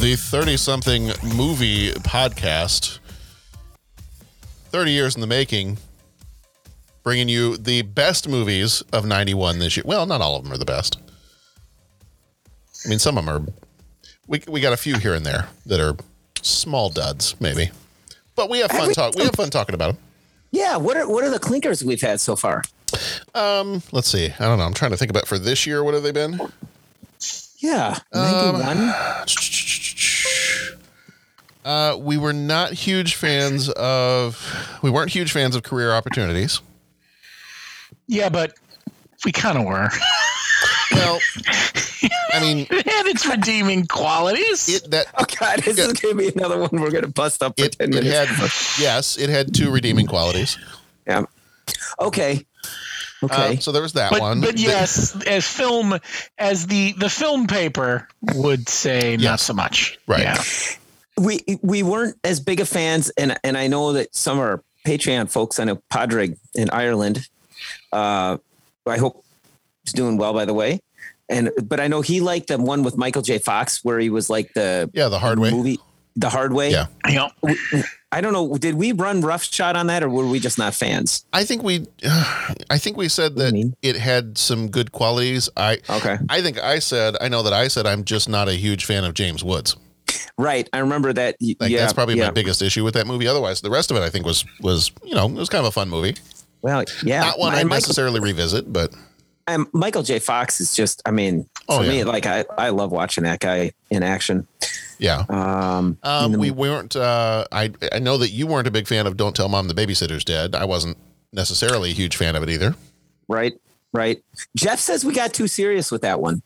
The 30 something movie podcast, 30 years in the making, bringing you the best movies of 91 this year. Well, not all of them are the best. I mean, some of them are. We, we got a few here and there that are small duds, maybe. But we have fun talk. We have fun talking about them. Yeah, what are what are the clinkers we've had so far? Um, let's see. I don't know. I'm trying to think about for this year. What have they been? Yeah, Um, 91. Uh, we were not huge fans of. We weren't huge fans of career opportunities. Yeah, but we kind of were. Well, I mean, it had its redeeming qualities. it that oh God, this is gonna be another one we're gonna bust up for it, ten it had yes, it had two redeeming qualities. yeah. Okay. Okay. Uh, so there was that but, one. but The- yes, as film, as the the film paper would say, not so much. Right. Yeah. we we weren't as big of fans, and and I know that some are Patreon folks. I know Padraig in Ireland. Uh, I hope he's doing well, by the way. And but I know he liked the one with Michael J. Fox where he was like the yeah, the hard way. movie, the hard way. Yeah. You know, I don't know. Did we run roughshod on that, or were we just not fans? I think we, I think we said do you that it had some good qualities. I Okay. I think I said I know that I said I'm just not a huge fan of James Woods. Right. I remember that. Like yeah. that's probably yeah. my biggest issue with that movie. Otherwise, the rest of it I think was was you know it was kind of a fun movie. Well, yeah. Not one I necessarily revisit, but and Michael J. Fox is just. I mean, Oh, for yeah. me, like I, I love watching that guy in action. Yeah. Um, Um, you know, we weren't. Uh, I I know that you weren't a big fan of "Don't Tell Mom the Babysitter's Dead." I wasn't necessarily a huge fan of it either. right, right. Jeff says we got too serious with that one.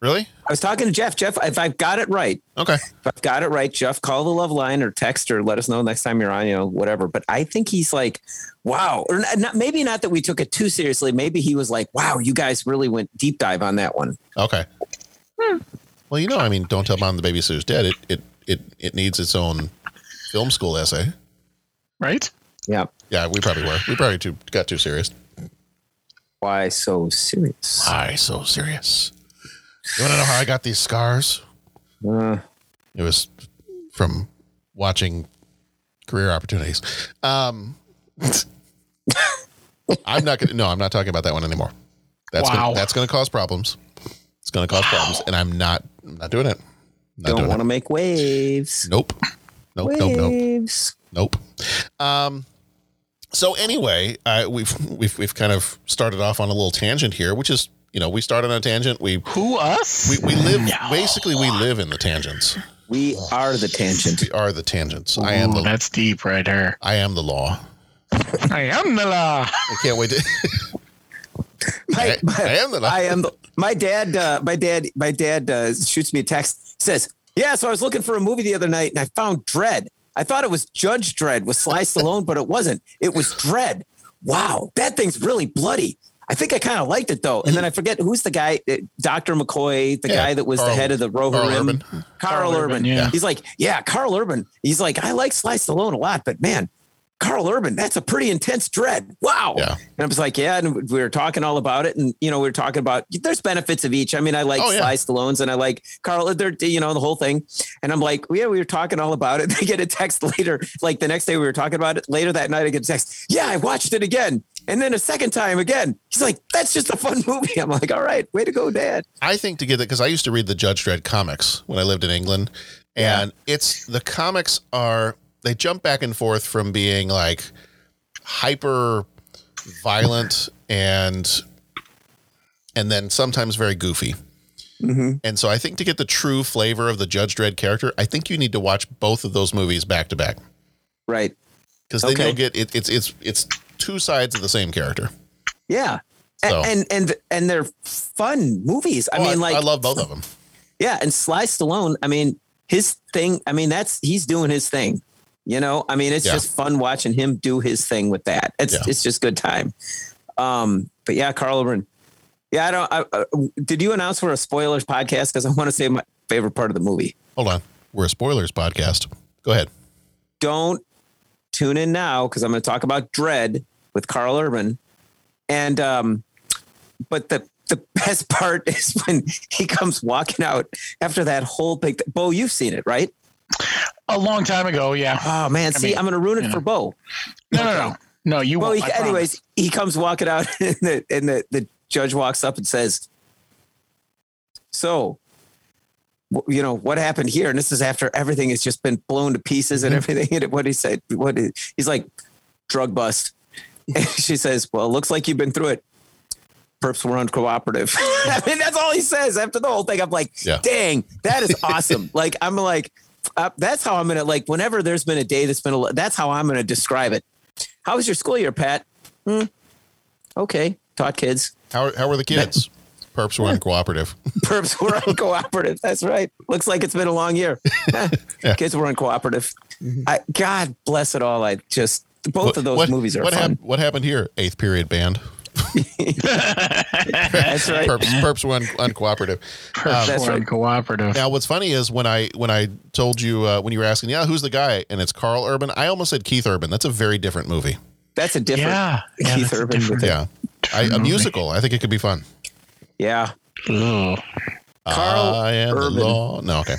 Really? I was talking to Jeff. Jeff, if I've got it right, Okay. if I've got it right, Jeff, call the love line or text or let us know next time you're on, you know, whatever. But I think he's like, wow, or not, not- maybe not that we took it too seriously. Maybe he was like, wow, you guys really went deep dive on that one. Okay. Well, you know, I mean, "Don't Tell Mom the Babysitter's Dead." It it it it needs its own film school essay. right? Yeah. Yeah, we probably were. We probably too got too serious. Why so serious? Why so serious? You want to know how I got these scars? Uh, It was from watching career opportunities. Um, I'm not gonna. No, I'm not talking about that one anymore. That's Wow. gonna, that's going to cause problems. It's going to cause problems, and I'm not. I'm not doing it. I'm not don't want to make waves. Nope. Nope. Nope. Nope. Nope. Um, so anyway, uh, we've we've we've kind of started off on a little tangent here, which is you know we start on a tangent. We Who us? we, we live No. basically we live in the tangents. We are the tangent. We are the tangents. I am Ooh, the that's deep right there. I am the law. I am the law. I can't wait to. My, I- I am the- I am the, my dad. Uh, my dad. My dad uh, shoots me a text. Says, "Yeah, so I was looking for a movie the other night, and I found Dredd. I thought it was Judge Dredd with Sly Stallone, but it wasn't. It was Dredd. Wow, that thing's really bloody. I think I kind of liked it though. And then I forget who's the guy, uh, Doctor McCoy, the Yeah, guy that was the head of the Rover Carl Rim. Urban. Karl, Karl Urban. Urban, yeah. He's like, yeah, Karl Urban. He's like, I like Sly Stallone a lot, but man, Karl Urban, that's a pretty intense dread. Wow. Yeah. And I was like, yeah. And we were talking all about it. And, you know, we were talking about there's benefits of each. I mean, I like Oh, yeah. Sly Stallone's and I like Karl, they're, you know, the whole thing. And I'm like, yeah, we were talking all about it. They get a text later, like the next day we were talking about it. Later that night, I get a text. Yeah, I watched it again. And then a second time again. He's like, that's just a fun movie. I'm like, all right, way to go, Dad. I think to get that because I used to read the Judge Dredd comics when I lived in England, and it's the comics are they jump back and forth from being like hyper violent and and then sometimes very goofy. Mm-hmm. And so I think to get the true flavor of the Judge Dredd character, I think you need to watch both of those movies back to back Right. because then Okay. you'll get it, it's it's it's two sides of the same character. Yeah. So- And, and and they're fun movies. I Oh, mean, like I love both of them. Yeah, and Sly Stallone, I mean, his thing, I mean, that's he's doing his thing. You know, I mean, it's Yeah. just fun watching him do his thing with that. It's Yeah. it's just good time. Um, but yeah, Karl Urban. Yeah, I don't. I, uh, did you announce for a spoilers podcast? Because I want to say my favorite part of the movie. Hold on, we're a spoilers podcast. Go ahead. Don't tune in now because I'm going to talk about Dredd with Karl Urban, and um, but the the best part is when he comes walking out after that whole big. Bo, you've seen it, right? A long time ago, yeah. Oh man, I see, mean, I'm going to ruin it yeah. for Bo. No, no, no. No, you Well, won't. he, I promise. anyways, he comes walking out, and the and the, the judge walks up and says, "So, wh- you know what happened here?" And this is after everything has just been blown to pieces and mm-hmm. everything. And what he said, what he- he's like, drug bust. And she says, "Well, it looks like you've been through it." Perps were uncooperative. I mean, that's all he says after the whole thing. I'm like, Yeah. dang, that is awesome. like, I'm like, uh, that's how I'm gonna like. Whenever there's been a day that's been, a, that's how I'm gonna describe it. How was your school year, Pat? Hmm. Okay, taught kids. How how were the kids? Perps were uncooperative. Perps were uncooperative. That's right. Looks like it's been a long year. Kids were uncooperative. I, God bless it all. I just both of those what, movies are what fun. hap- what happened here? Eighth period band. That's right. Perps, perps were un- uncooperative. Um, That's right. cooperative. now, what's funny is when I when I told you uh, when you were asking, yeah, who's the guy, and it's Karl Urban. I almost said Keith Urban. That's a very different movie. That's a different Yeah, yeah, Keith that's Urban with different- it. Yeah, I, a musical. I think it could be fun. Yeah. Ugh. Karl I am Urban. the law. No, okay.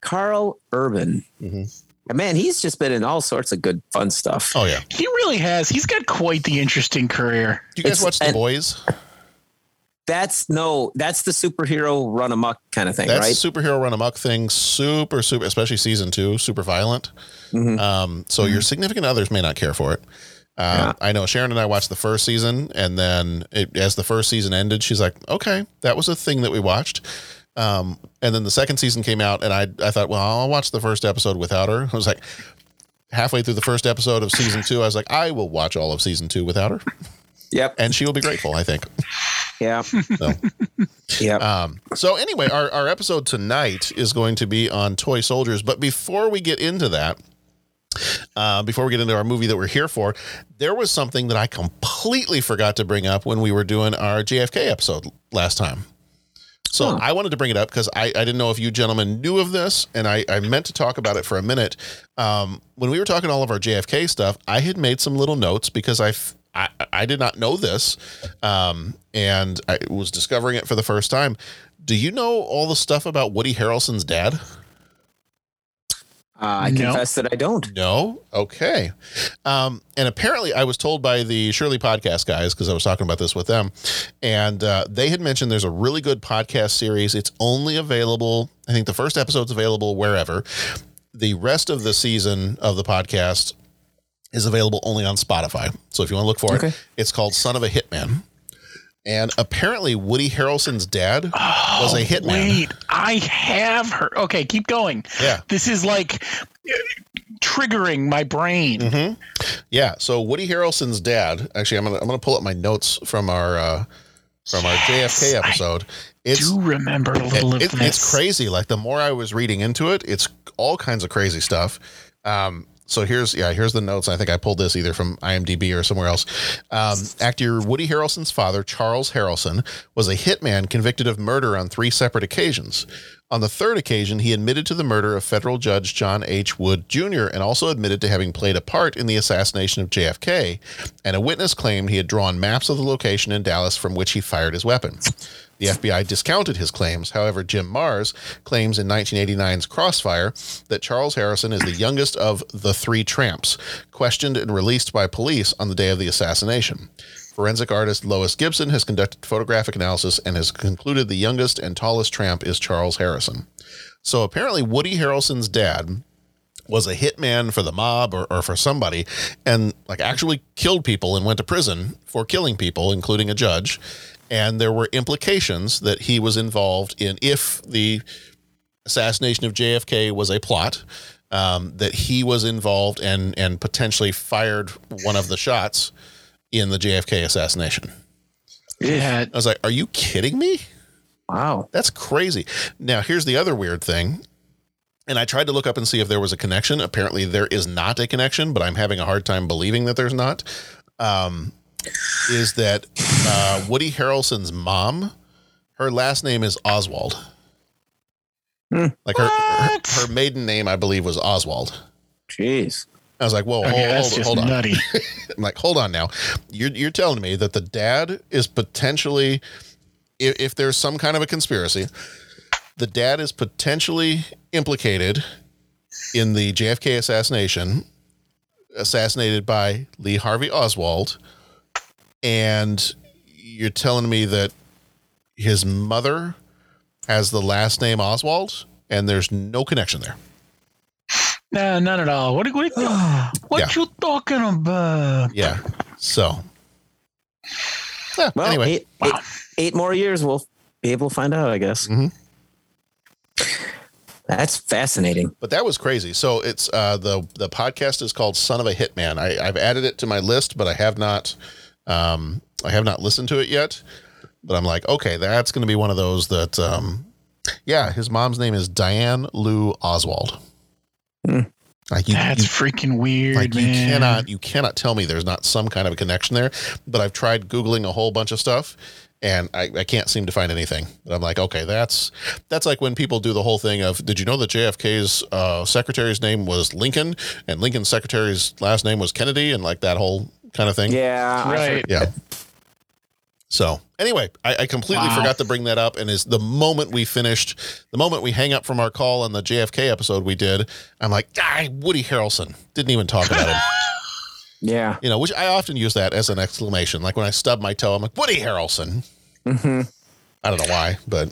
Karl Urban. Mm-hmm. Man, he's just been in all sorts of good fun stuff. Oh yeah. He really has. He's got quite the interesting career. Do you guys It's- watch The and- Boys? That's no, that's the superhero run amok kind of thing, That's right? superhero run amok thing. Super, super, especially season two. Super violent. Mm-hmm. Um, so your significant others may not care for it. Uh, I know Sharon and I watched the first season, and then it, as the first season ended, she's like, "Okay, that was a thing that we watched." Um, and then the second season came out, and I I thought, well, I'll watch the first episode without her. I was like, halfway through the first episode of season two, I was like, I will watch all of season two without her, Yep. and she will be grateful. I think. Yeah. So. Yep. Um, so anyway, our, our episode tonight is going to be on toy soldiers. But before we get into that, uh, before we get into our movie that we're here for, there was something that I completely forgot to bring up when we were doing our JFK episode last time. So Huh. I wanted to bring it up because I, I didn't know if you gentlemen knew of this, and I, I meant to talk about it for a minute. Um, when we were talking all of our JFK stuff, I had made some little notes because I, f- I, I did not know this, um, and I was discovering it for the first time. Do you know all the stuff about Woody Harrelson's dad? Uh, I No. confess that I don't. No. Okay. Um, and apparently, I was told by the Shirley podcast guys because I was talking about this with them, and uh, they had mentioned there's a really good podcast series. It's only available. I think the first episode's available wherever. The rest of the season of the podcast is available only on Spotify. So if you want to look for Okay. it, it's called "Son of a Hitman." And apparently, Woody Harrelson's dad was a hitman. Wait, I have heard. Okay, keep going. Yeah. This is like uh, triggering my brain. Mm-hmm. Yeah. So Woody Harrelson's dad. Actually, I'm gonna I'm gonna pull up my notes from our uh, from our JFK I episode. It's Do remember a little it- this? it's crazy. Like the more I was reading into it, it's all kinds of crazy stuff. Um, so here's yeah here's the notes. I think I pulled this either from IMDb or somewhere else. Um, actor Woody Harrelson's father, Charles Harrelson, was a hitman convicted of murder on three separate occasions. On the third occasion, he admitted to the murder of federal judge John H. Wood Jr. and also admitted to having played a part in the assassination of JFK. And a witness claimed he had drawn maps of the location in Dallas from which he fired his weapon. The FBI discounted his claims. However, Jim Marrs claims in 1989's Crossfire that Charles Harrison is the youngest of the three tramps, questioned and released by police on the day of the assassination. Forensic artist Lois Gibson has conducted photographic analysis and has concluded the youngest and tallest tramp is Charles Harrison. So apparently, Woody Harrelson's dad was a hitman for the mob or, or for somebody and like actually killed people and went to prison for killing people, including a judge. And there were implications that he was involved in if the assassination of JFK was a plot, um, that he was involved and and potentially fired one of the shots in the JFK assassination. Yeah. I was like, "Are you kidding me?" Wow. That's crazy. Now, here's the other weird thing. And I tried to look up and see if there was a connection. Apparently, there is not a connection, but I'm having a hard time believing that there's not. Um, is that uh, Woody Harrelson's mom? Her last name is Oswald. Like her, her her maiden name, I believe, was Oswald. Jeez. I was like, whoa, Okay, hold, that's hold, just hold on. nutty. I'm like, hold on now. You're you're telling me that the dad is potentially, if, if there's some kind of a conspiracy, the dad is potentially implicated in the JFK assassination, assassinated by Lee Harvey Oswald, and you're telling me that his mother has the last name Oswald, and there's no connection there. No, none at all. What, what, what Yeah. you talking about? Yeah. So. Yeah, Well, anyway, wow. Eight more years, we'll be able to find out, I guess. Mhm. That's fascinating. but that was crazy. So it's uh, the the podcast is called "Son of a Hitman." I, I've added it to my list, but I have not um, I have not listened to it yet. But I'm like, okay, that's going to be one of those that, um, yeah, his mom's name is Diane Lou Oswald. Like you, That's you- freaking weird, like you cannot you cannot tell me there's not some kind of a connection there. But I've tried googling a whole bunch of stuff, and I, I can't seem to find anything. But I'm like, okay, that's that's like when people do the whole thing of, did you know that JFK's uh, secretary's name was Lincoln, and Lincoln's secretary's last name was Kennedy, and like that whole kind of thing. Yeah. Right. Yeah. So anyway, I, I completely Wow. forgot to bring that up. And is the moment we finished, the moment we hang up from our call on the JFK episode we did, I'm like, ah, Woody Harrelson didn't even talk about him. Yeah. You know, which I often use that as an exclamation. Like when I stub my toe, I'm like, Woody Harrelson. hmm I don't know why, but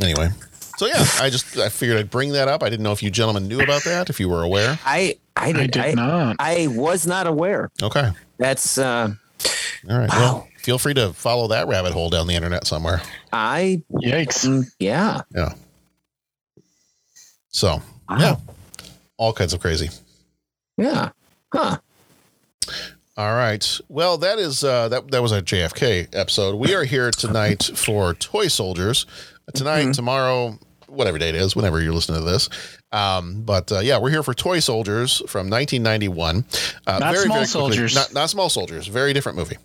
anyway. So yeah, I just I figured I'd bring that up. I didn't know if you gentlemen knew about that, if you were aware. I I I did, did I, not. I was not aware. Okay. That's uh All right. Well, feel free to follow that rabbit hole down the internet somewhere. I Yikes. mm, yeah. Yeah. So Wow. yeah, all kinds of crazy. Yeah. Huh. All right. Well, that is uh, that. That was our JFK episode. We are here tonight for Toy Soldiers. Tonight, tomorrow, whatever day it is, whenever you're listening to this. Um, but uh, yeah, we're here for Toy Soldiers from 1991. Uh, Not Small quickly- Soldiers. Not, not small soldiers. Very different movie.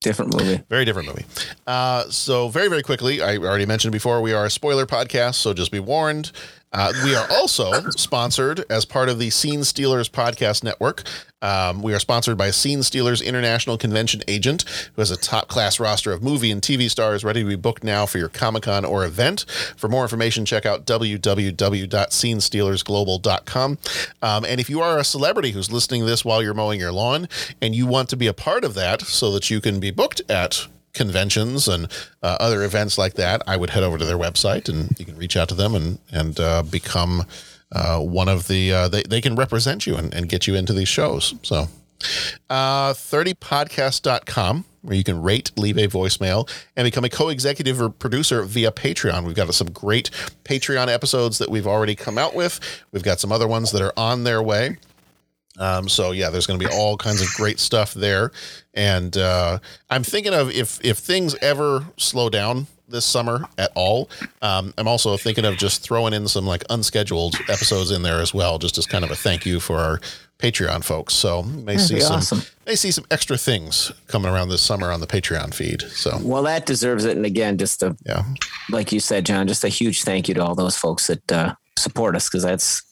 Different movie. Very different movie. Uh, so very, very quickly, I already mentioned before, we are a spoiler podcast, so just be warned. Uh, we are also sponsored as part of the Scene Stealers podcast network. Um, we are sponsored by Scene Stealers International Convention Agent, who has a top class roster of movie and TV stars ready to be booked now for your Comic Con or event. For more information, check out www.scenestealersglobal.com. Um, and if you are a celebrity who's listening to this while you're mowing your lawn and you want to be a part of that so that you can be booked at conventions and uh, other events like that, I would head over to their website and you can reach out to them and and uh, become uh, one of the. Uh, they they can represent you and, and get you into these shows. So, uh, 30podcast.com where you can rate, leave a voicemail, and become a co-executive or producer via Patreon. We've got some great Patreon episodes that we've already come out with. We've got some other ones that are on their way. Um, so yeah, there's going to be all kinds of great stuff there, and uh, I'm thinking of if if things ever slow down this summer at all. Um, I'm also thinking of just throwing in some like unscheduled episodes in there as well, just as kind of a thank you for our Patreon folks. So may That'd see some awesome. may see some extra things coming around this summer on the Patreon feed. So Well, that deserves it. And again, just a yeah, like you said, John, just a huge thank you to all those folks that uh, support us because that's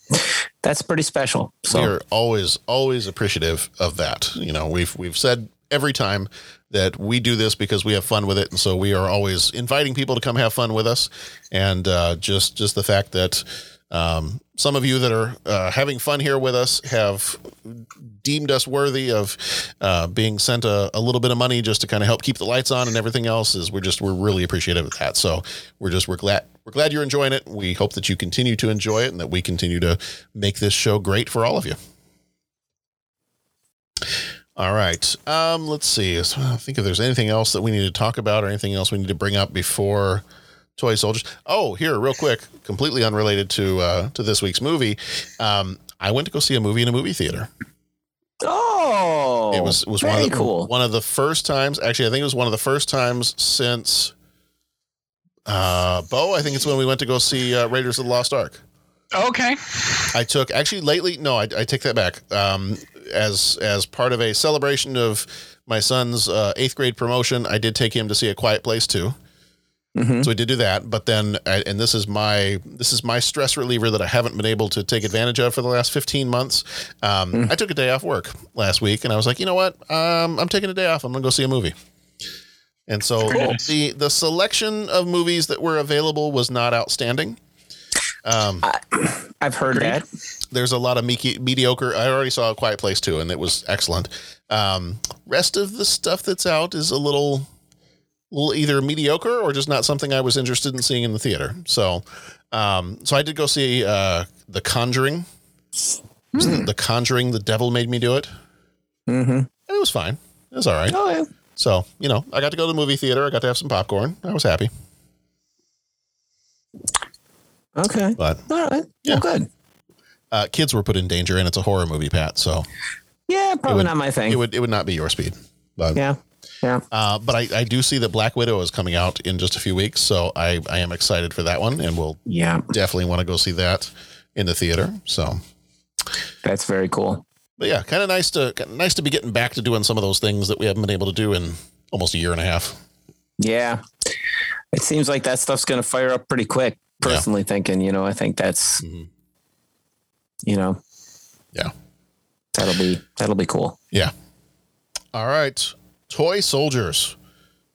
that's pretty special. So we are always always appreciative of that. You know, we've we've said every time that we do this because we have fun with it, and so we are always inviting people to come have fun with us. And uh, just just the fact that um, some of you that are uh, having fun here with us have deemed us worthy of uh, being sent a, a little bit of money just to kind of help keep the lights on and everything else is we're just we're really appreciative of that so we're just we're glad we're glad you're enjoying it. We hope that you continue to enjoy it and that we continue to make this show great for all of you. All right. Um let's see. So I think if there's anything else that we need to talk about or anything else we need to bring up before toy soldiers. Oh here real quick completely unrelated to uh to this week's movie. Um i went to go see a movie in a movie theater. Oh, it was it was one of the, cool. one of the first times. Actually, I think it was one of the first times since uh, Bo. I think it's when we went to go see uh, Raiders of the Lost Ark. Okay. I took actually lately. No, I, I take that back. Um, as as part of a celebration of my son's uh, eighth grade promotion, I did take him to see A Quiet Place too. So we did do that, but then, I, and this is my this is my stress reliever that I haven't been able to take advantage of for the last fifteen months. Um, I took a day off work last week, and I was like, you know what, um, I'm taking a day off. I'm gonna go see a movie. And so the the selection of movies that were available was not outstanding. Um, I've heard that. there's a lot of meki- mediocre. I already saw a Quiet Place too, and it was excellent. Um, rest of the stuff that's out is a little, little either mediocre or just not something I was interested in seeing in the theater. So, um, so I did go see uh, The Conjuring. The Conjuring. The Devil made me do it. Mm-hmm. And it was fine. It was all right. Oh yeah. So you know, I got to go to the movie theater. I got to have some popcorn. I was happy. Okay. But All right. Yeah. Well, good. uh, kids were put in danger, and it's a horror movie, Pat. So Yeah, probably would- not my thing. it would it would not be your speed. But yeah. Yeah. Uh, but I, I do see that Black Widow is coming out in just a few weeks, so I, I am excited for that one, and we'll Yeah. definitely want to go see that in the theater. So, That's very cool. But yeah, kind of nice to nice to be getting back to doing some of those things that we haven't been able to do in almost a year and a half. Yeah. It seems like that stuff's going to fire up pretty quick. Yeah. Personally thinking, you know, I think that's, Mhm. you know, Yeah. that'll be that'll be cool. Yeah. All right. Toy Soldiers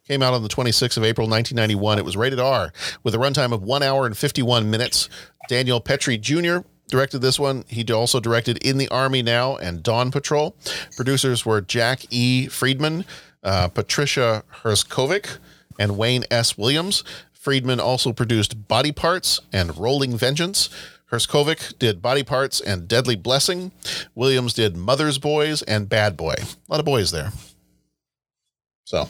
came out on the 26th of April, 1991. It was rated R with a runtime of one hour and 51 minutes. Daniel Petrie Jr. directed this one. He also directed In the Army Now and Dawn Patrol. Producers were Jack E. Freedman, uh, Patricia Herskovic, and Wayne S. Williams. Friedman also produced Body Parts and Rolling Vengeance. Herskovic did Body Parts and Deadly Blessing. Williams did Mother's Boys and Bad Boy. A lot of boys there. So,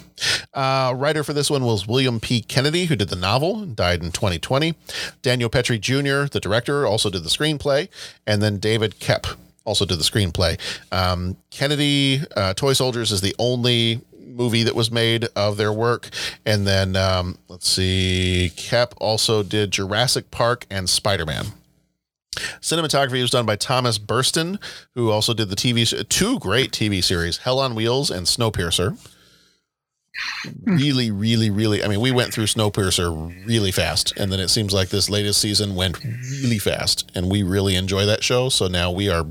uh, writer for this one was William P. Kennedy, who did the novel, and died in 2020. Daniel Petrie Jr., the director, also did the screenplay, and then David Koepp also did the screenplay. Um, Kennedy, uh, Toy Soldiers is the only movie that was made of their work, and then um, let's see, Kep also did Jurassic Park and Spider Man. Cinematography was done by Thomas Burstyn, who also did the TV two great TV series, Hell on Wheels and Snowpiercer. Really, really, really. I mean, we went through Snowpiercer really fast, and then it seems like this latest season went really fast, and we really enjoy that show. So now we are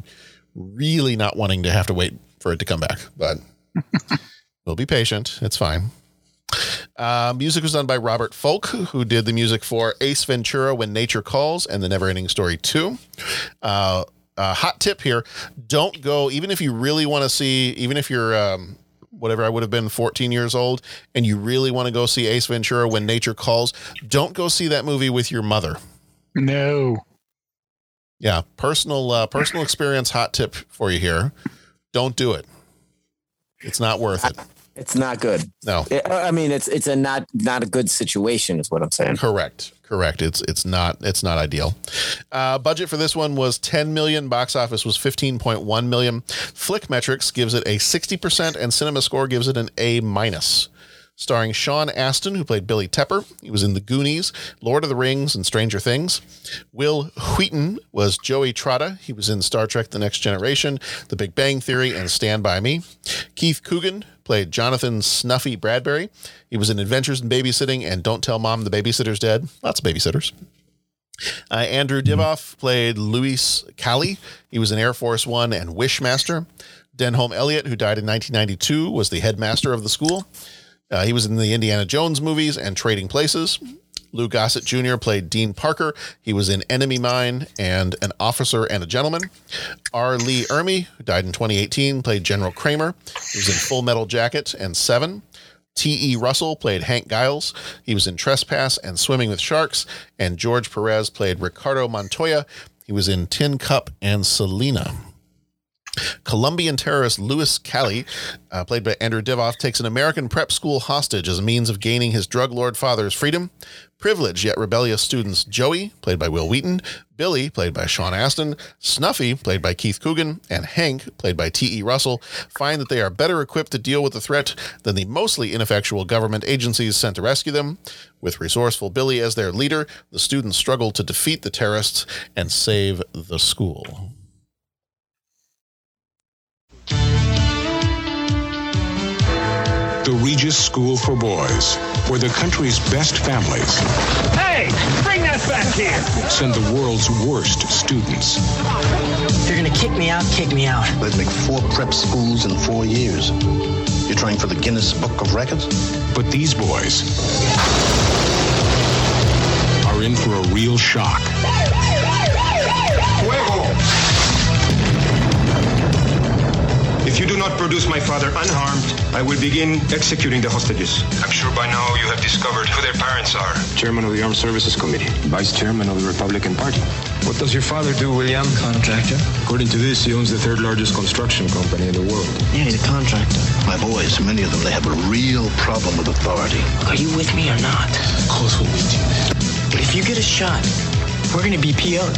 really not wanting to have to wait for it to come back, but we'll be patient. It's fine. Uh, music was done by Robert Folk, who did the music for Ace Ventura: When Nature Calls and The Neverending Story Two. Uh, uh, hot tip here: don't go, even if you really want to see, even if you're um, whatever I would have been 14 years old, and you really want to go see Ace Ventura: When Nature Calls. Don't go see that movie with your mother. No. Yeah, personal uh, personal experience. Hot tip for you here: don't do it. It's not worth it. It's not good. No. I mean, it's it's a not not a good situation, is what I'm saying. Correct. Correct. It's it's not it's not ideal. Uh, budget for this one was 10 million. Box office was 15.1 million. Flickmetrix gives it a 60%, and Cinema Score gives it an A minus. starring Sean Astin, who played Billy Tepper. He was in The Goonies, Lord of the Rings, and Stranger Things. Wil Wheaton was Joey Trotta. He was in Star Trek The Next Generation, The Big Bang Theory, and Stand By Me. Keith Coogan played Jonathan Snuffy Bradbury. He was in Adventures in Babysitting and Don't Tell Mom the Babysitter's Dead. Lots of babysitters. Uh, Andrew Divoff played Luis Cali. He was in Air Force One and Wishmaster. Denholm Elliott, who died in 1992, was the headmaster of the school. Uh, he was in the Indiana Jones movies and Trading Places. Lou Gossett Jr. played Dean Parker. He was in Enemy Mine and An Officer and a Gentleman. R. Lee Ermey, who died in 2018, played General Kramer. He was in Full Metal Jacket and Seven. T.E. Russell played Hank Giles. He was in Trespass and Swimming with Sharks. And George Perez played Ricardo Montoya. He was in Tin Cup and Selena. Colombian terrorist Louis Cali, uh, played by Andrew Divoff, takes an American prep school hostage as a means of gaining his drug lord father's freedom. Privileged yet rebellious students Joey, played by Wil Wheaton, Billy, played by Sean Astin, Snuffy, played by Keith Coogan, and Hank, played by T.E. Russell, find that they are better equipped to deal with the threat than the mostly ineffectual government agencies sent to rescue them. With resourceful Billy as their leader, the students struggle to defeat the terrorists and save the school. The Regis School for Boys, where the country's best families Hey, bring that back here. send the world's worst students. If you're gonna kick me out, kick me out. They'd make four prep schools in four years. You're trying for the Guinness Book of Records? But these boys are in for a real shock. If you do not produce my father unharmed, I will begin executing the hostages. I'm sure by now you have discovered who their parents are. Chairman of the Armed Services Committee, Vice Chairman of the Republican Party. What does your father do, William? Contractor. According to this, he owns the third largest construction company in the world. Yeah, he's a contractor. My boys, many of them, they have a real problem with authority. Are you with me or not? Of course we'll meet you. But if you get a shot, we're gonna be PO'd.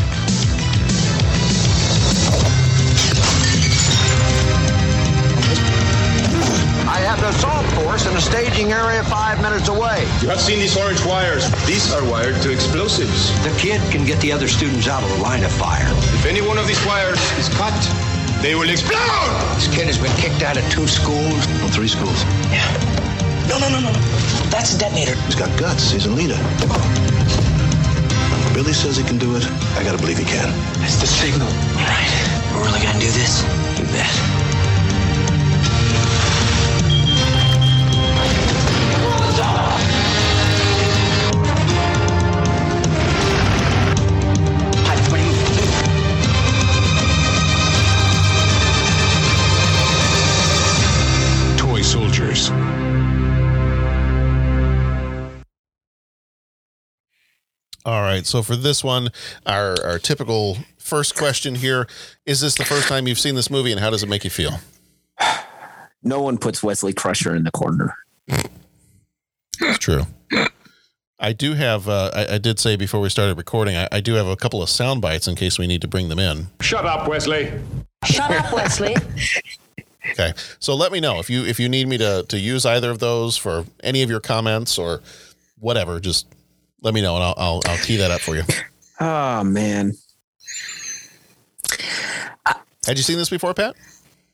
Have the assault force in a staging area five minutes away. You have seen these orange wires. These are wired to explosives. The kid can get the other students out of the line of fire. If any one of these wires is cut, they will explode! This kid has been kicked out of two schools. Well, three schools. Yeah. No, no, no, no. That's a detonator. He's got guts. He's a leader. When Billy says he can do it, I gotta believe he can. That's the signal. All right. We're really gonna do this? You bet. All right. So for this one, our, our typical first question here is this the first time you've seen this movie and how does it make you feel? No one puts Wesley Crusher in the corner. It's true. I do have, uh, I, I did say before we started recording, I, I do have a couple of sound bites in case we need to bring them in. Shut up, Wesley. Shut up, Wesley. Okay. So let me know if you if you need me to to use either of those for any of your comments or whatever, just let me know and I'll I'll, I'll tee that up for you. Oh man. Had you seen this before, Pat?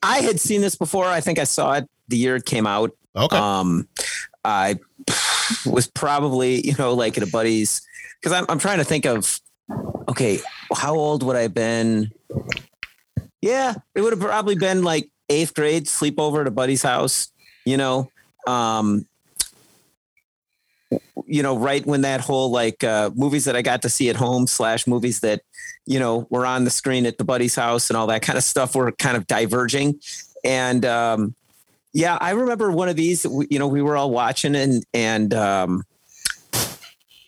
I had seen this before. I think I saw it the year it came out. Okay. Um, I was probably, you know, like at a buddy's because I'm, I'm trying to think of, okay, how old would I have been? Yeah, it would have probably been like eighth grade, sleepover at a buddy's house, you know. Um, you know, right when that whole like uh, movies that I got to see at home slash movies that, you know, were on the screen at the buddy's house and all that kind of stuff were kind of diverging. And um, yeah, I remember one of these, you know, we were all watching and, and, um,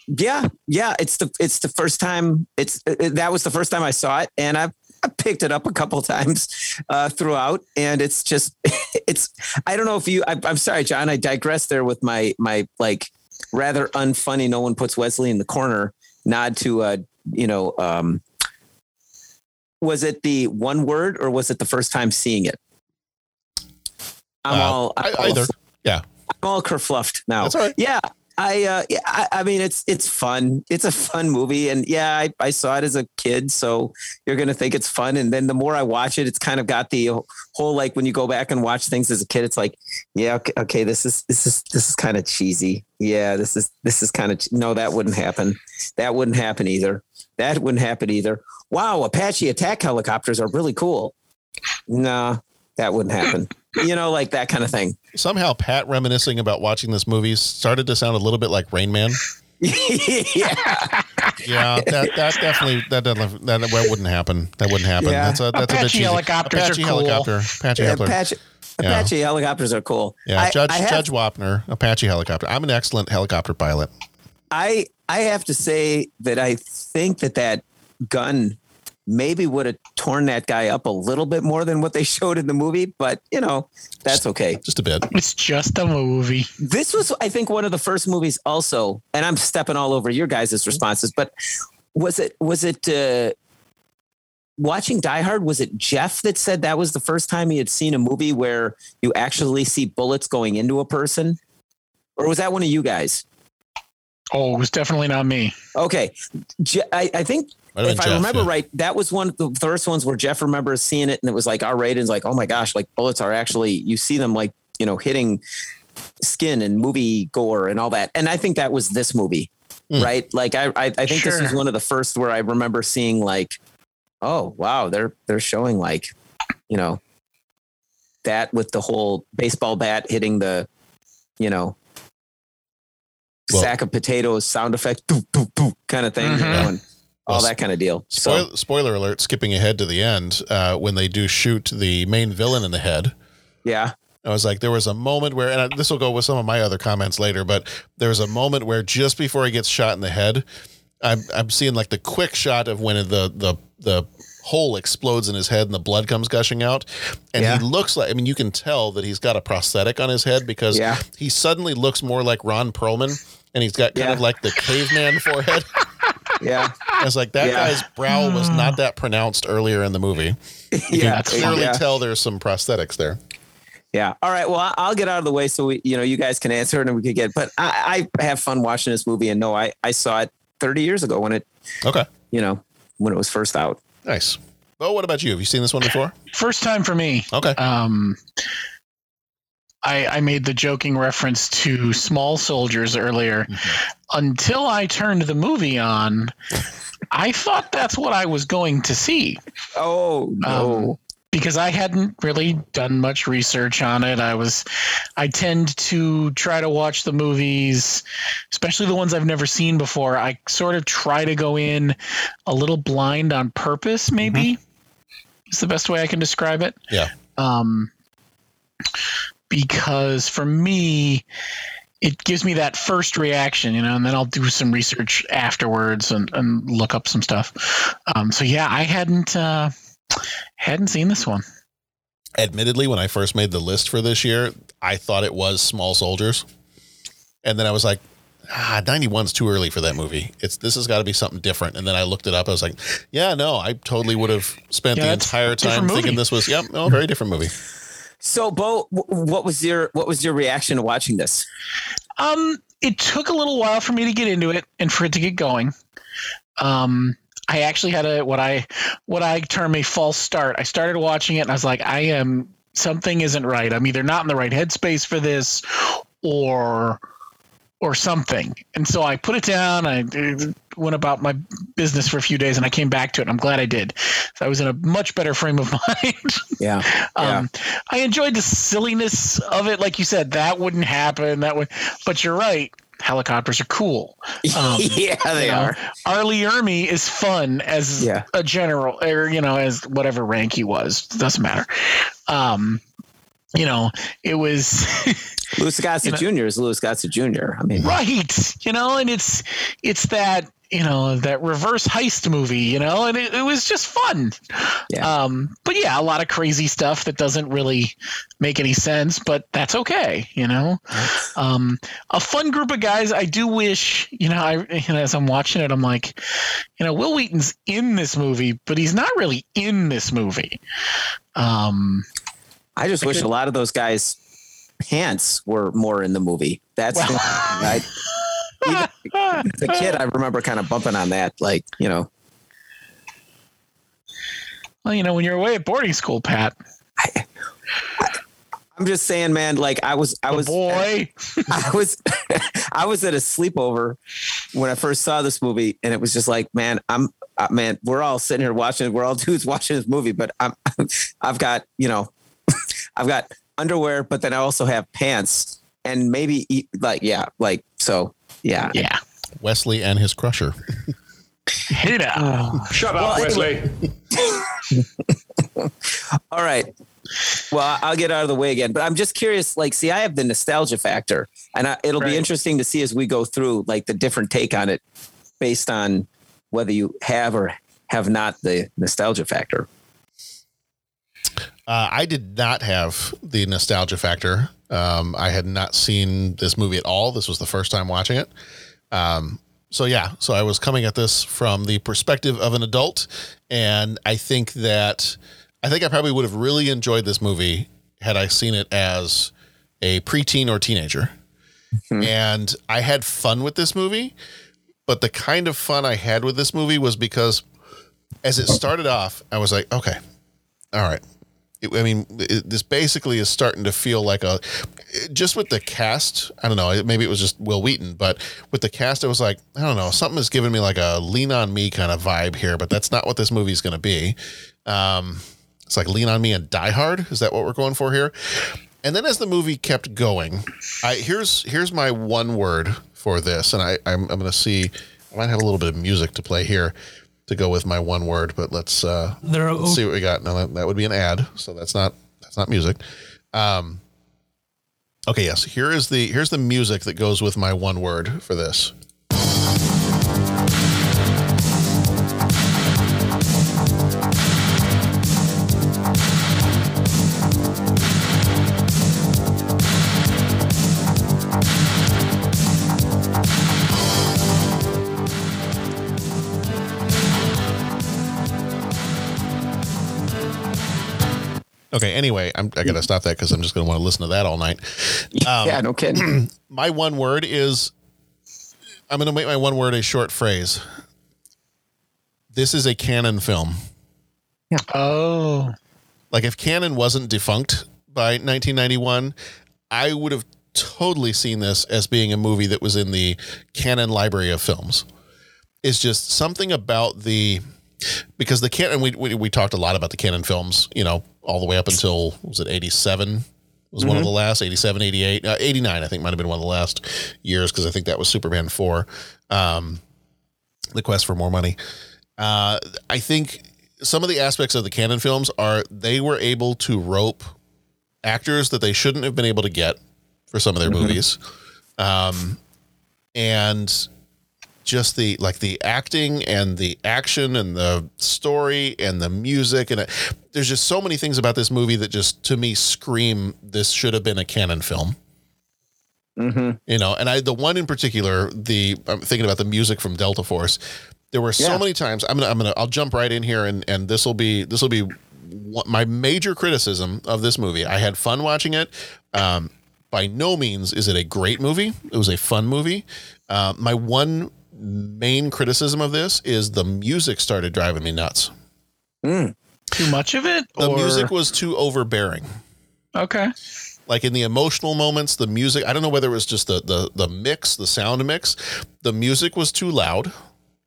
yeah, yeah, it's the, it's the first time it's, it, that was the first time I saw it. And I, I picked it up a couple times uh, throughout and it's just, it's, I don't know if you, I, I'm sorry, John, I digressed there with my, my like rather unfunny. No one puts Wesley in the corner nod to, uh, you know, um, was it the one word or was it the first time seeing it? I'm Uh, all, I- all either. Yeah. all kerfluffed now. That's all right. Yeah. I, uh, yeah, I, I mean, it's, it's fun. It's a fun movie. And yeah, I, I saw it as a kid. So you're going to think it's fun. And then the more I watch it, it's kind of got the whole, like when you go back and watch things as a kid, it's like, yeah, okay, okay this is, this is, this is kind of cheesy. Yeah. This is, this is kind of, no, that wouldn't happen. That wouldn't happen either. That wouldn't happen either. Wow. Apache attack helicopters are really cool. No, that wouldn't happen. You know, like that kind of thing. Somehow, Pat reminiscing about watching this movie started to sound a little bit like Rain Man. yeah, yeah, that, that definitely that doesn't that, that wouldn't happen. That wouldn't happen. Yeah. That's a that's a bit cheesy. helicopters Apache are cool. helicopter. Apache Yeah, helicopter. Apache, Yeah. Apache helicopters are cool. Yeah, I- Judge I have- Judge Wapner, Apache helicopter. I'm an excellent helicopter pilot. I I have to say that I think that that gun maybe would have torn that guy up a little bit more than what they showed in the movie, but you know that's okay. Just a bit. It's just a movie. This was, I think, one of the first movies. Also, and I'm stepping all over your guys' responses, but was it was it uh, watching Die Hard? Was it Jeff that said that was the first time he had seen a movie where you actually see bullets going into a person, or was that one of you guys? Oh, it was definitely not me. Okay, Je- I, I think Might have if been I remember yeah. right, that was one of the first ones where Jeff remembers seeing it and it was like R rated. and like, oh my gosh, like bullets are actually you see them like you know hitting skin and movie gore and all that. And I think that was this movie, Hmm. right? Like I I, I think this was Sure. one of the first where I remember seeing like, oh wow, they're they're showing like, you know, that with the whole baseball bat hitting the, you know. Well- sack of potatoes sound effect boop, boop, boop, kind of thing you Mhm. know, and all Well, that kind of deal so Spoiler, spoiler alert! Skipping ahead to the end, uh, when they do shoot the main villain in the head, yeah I was like, there was a moment where, and this will go with some of my other comments later, but there was a moment where just before he gets shot in the head, I'm I'm seeing like the quick shot of when the the the hole explodes in his head and the blood comes gushing out, and Yeah. he looks like I mean you can tell that he's got a prosthetic on his head because Yeah. he suddenly looks more like Ron Perlman, and he's got kind Yeah. of like the caveman forehead. yeah It's like, that Yeah. guy's brow was not that pronounced earlier in the movie. You yeah can clearly yeah. tell there's some prosthetics there. Yeah. All right. Well, I- I'll get out of the way so we, you know, you guys can answer it and we could get. But I, I have fun watching this movie, and no, I, I saw it 30 years ago when it, Okay, you know, when it was first out. nice. Bo, what about you? Have you seen this one before? First time for me. Okay. Um, I, I made the joking reference to Small Soldiers earlier. Until I turned the movie on, I thought that's what I was going to see. Oh no. Um, because I hadn't really done much research on it. I was, I tend to try to watch the movies, especially the ones I've never seen before. I sort of try to go in a little blind on purpose, maybe is the best way I can describe it. Yeah. Um, because for me, it gives me that first reaction, you know, and then I'll do some research afterwards and, and look up some stuff. Um, so yeah, I hadn't uh, hadn't seen this one. Admittedly, when I first made the list for this year, I thought it was Small Soldiers, and then I was like, ah, 91's too early for that movie. It's this has got to be something different. And then I looked it up. I was like, yeah, no, I totally would have spent Yeah, the entire time thinking this was, yep, no, very different movie. So, Bo, what was your, what was your reaction to watching this? Um, it took a little while for me to get into it and for it to get going. Um, I actually had a what I what I term a false start. I started watching it and I was like, I am something isn't right. I'm either not in the right headspace for this, or or something. And so I put it down. I went about my business for a few days, and I came back to it. I'm glad I did. So I was in a much better frame of mind. Yeah. Um, I enjoyed the silliness of it, like you said. That wouldn't happen. That would, but you're right. Helicopters are cool. Um, yeah, they you know, are. R. Lee Ermey is fun as Yeah. a general, or you know, as whatever rank he was. Doesn't matter. Um, you know, it was Louis Gossett Jr. is Louis Gossett Jr. I mean, right. You know, and it's it's that you know that reverse heist movie. You know, and it, it was just fun. Yeah. Um, but yeah, a lot of crazy stuff that doesn't really make any sense, but that's okay. You know, um, a fun group of guys. I do wish, you know, I you know, as I'm watching it, I'm like, you know, Wil Wheaton's in this movie, but he's not really in this movie. Um, I just wish a lot of those guys pants were more in the movie. That's the, I, even as a kid. I remember kind of bumping on that, like you know. Well, you know, when you're away at boarding school, Pat. I'm just saying, man. Like I was, I was, boy. I was, I was at a sleepover when I first saw this movie, and it was just like, man, I'm, uh, man, we're all sitting here watching. We're all dudes watching this movie, but I'm, I've got, you know, I've got underwear, but then I also have pants, and maybe like, yeah, like so, yeah, yeah. Wesley and his crusher. Hit it out. Shut up, Wesley. All right. Well, I'll get out of the way again, but I'm just curious. Like, see, I have the nostalgia factor, and I, it'll Right. be interesting to see as we go through, like, the different take on it, based on whether you have or have not the nostalgia factor. Uh, I did not have the nostalgia factor. Um, I had not seen this movie at all. This was the first time watching it. Um, so yeah, so I was coming at this from the perspective of an adult, and I think that I think I probably would have really enjoyed this movie had I seen it as a preteen or teenager. And I had fun with this movie, but the kind of fun I had with this movie was because as it started off, I was like, okay, all right. It- I mean, it, this basically is starting to feel like a, just with the cast. I don't know. Maybe it was just Wil Wheaton, but with the cast, it was like, I don't know. Something is giving me like a lean on me kind of vibe here, but that's not what this movie is going to be. Um, it's like lean on me and Die Hard. Is that what we're going for here? And then as the movie kept going, I here's here's my one word for this, and I I'm, I'm going to see. I might have a little bit of music to play here to go with my one word, but let's uh There are- let's see what we got. No, that, that would be an ad, so that's not that's not music. Um, okay, yes. Here is the here's the music that goes with my one word for this. Okay. Anyway, I'm I gotta stop that because I'm just gonna want to listen to that all night. Um, yeah, no kidding. my one word is I'm gonna make my one word a short phrase. This is a Cannon film. Yeah. Oh. Like if Cannon wasn't defunct by 1991, I would have totally seen this as being a movie that was in the Cannon library of films. It's just something about the because the Cannon we, we we talked a lot about the Cannon films, you know, all the way up until was it 87 was one of the last 87 88 uh, 89 I think might have been one of the last years because I think that was Superman 4 um the quest for more money. Uh I think some of the aspects of the Cannon films are they were able to rope actors that they shouldn't have been able to get for some of their Mhm. movies. Um and just the like the acting and the action and the story and the music and it, there's just so many things about this movie that just to me scream this should have been a Cannon film. Mm-hmm. you know and i the one in particular the i'm thinking about the music from delta force. There were so Yeah. many times i'm gonna i'm gonna i'll jump right in here and and this will be this will be my major criticism of this movie. I had fun watching it. Um by no means is it a great movie. It was a fun movie. Uh, my one main criticism of this is the music started driving me nuts Mm. Too much of it? the or- music was too overbearing Okay. like in the emotional moments the music i don't know whether it was just the the the mix the sound mix the music was too loud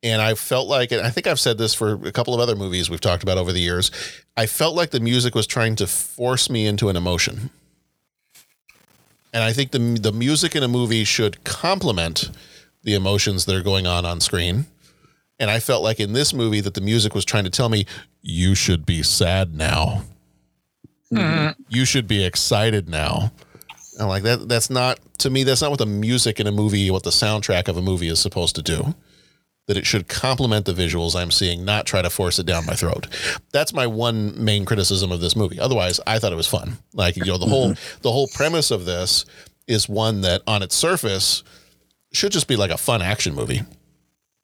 and i felt like and i think i've said this for a couple of other movies we've talked about over the years i felt like the music was trying to force me into an emotion and i think the the music in a movie should complement the emotions that are going on on screen and i felt like in this movie that the music was trying to tell me you should be sad now hmm. you should be excited now. And like that that's not to me that's not what the music in a movie what the soundtrack of a movie is supposed to do. That it should complement the visuals I'm seeing, not try to force it down my throat. That's my one main criticism of this movie. Otherwise, I thought it was fun. Like you know the whole the whole premise of this is one that on its surface should just be like a fun action movie.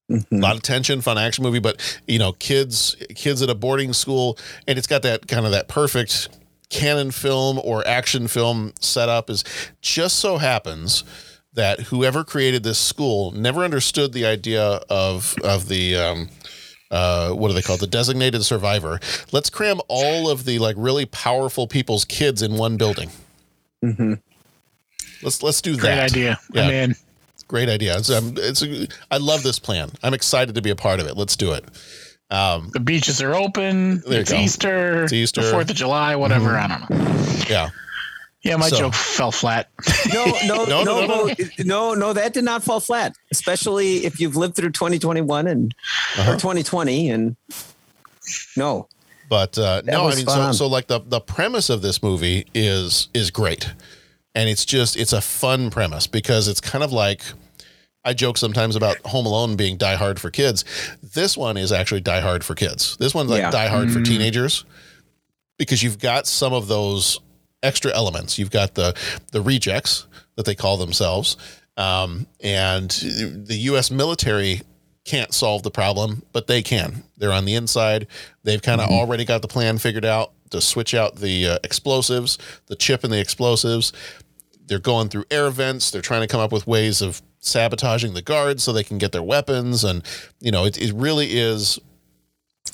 A lot of tension, fun action movie, but you know, kids kids at a boarding school, and it's got that kind of that perfect Cannon film or action film setup is just so happens that whoever created this school never understood the idea of of the um, uh, what do they call it? The designated survivor. Let's cram all of the like really powerful people's kids in one building. Mm-hmm. Let's let's do Great that. idea. I'm in. Great idea. It's, um, it's a, I love this plan. I'm excited to be a part of it. Let's do it. Um, The beaches are open. It's. Easter. It's Easter. The Fourth of July. Whatever. Mhm. I don't know. yeah. Yeah, my So- joke fell flat. No, no, No, no, no, no, no, no, no, that did not fall flat. Especially if you've lived through 2021 and Uh-huh. or 2020 and no. But uh, no, I mean, so, so like the the premise of this movie is is great, and it's just it's a fun premise because it's kind of like I joke sometimes about Home Alone being Die Hard for kids. This one is actually Die Hard for kids. This one's like Yeah. Die Hard for Mm. teenagers because you've got some of those extra elements. You've got the the rejects that they call themselves, um, and the U.S. military can't solve the problem, but they can. They're on the inside. They've kind of already got the plan figured out to switch out the uh, explosives, the chip and the explosives. They're going through air vents. They're trying to come up with ways of sabotaging the guards so they can get their weapons. And, you know, it, it really is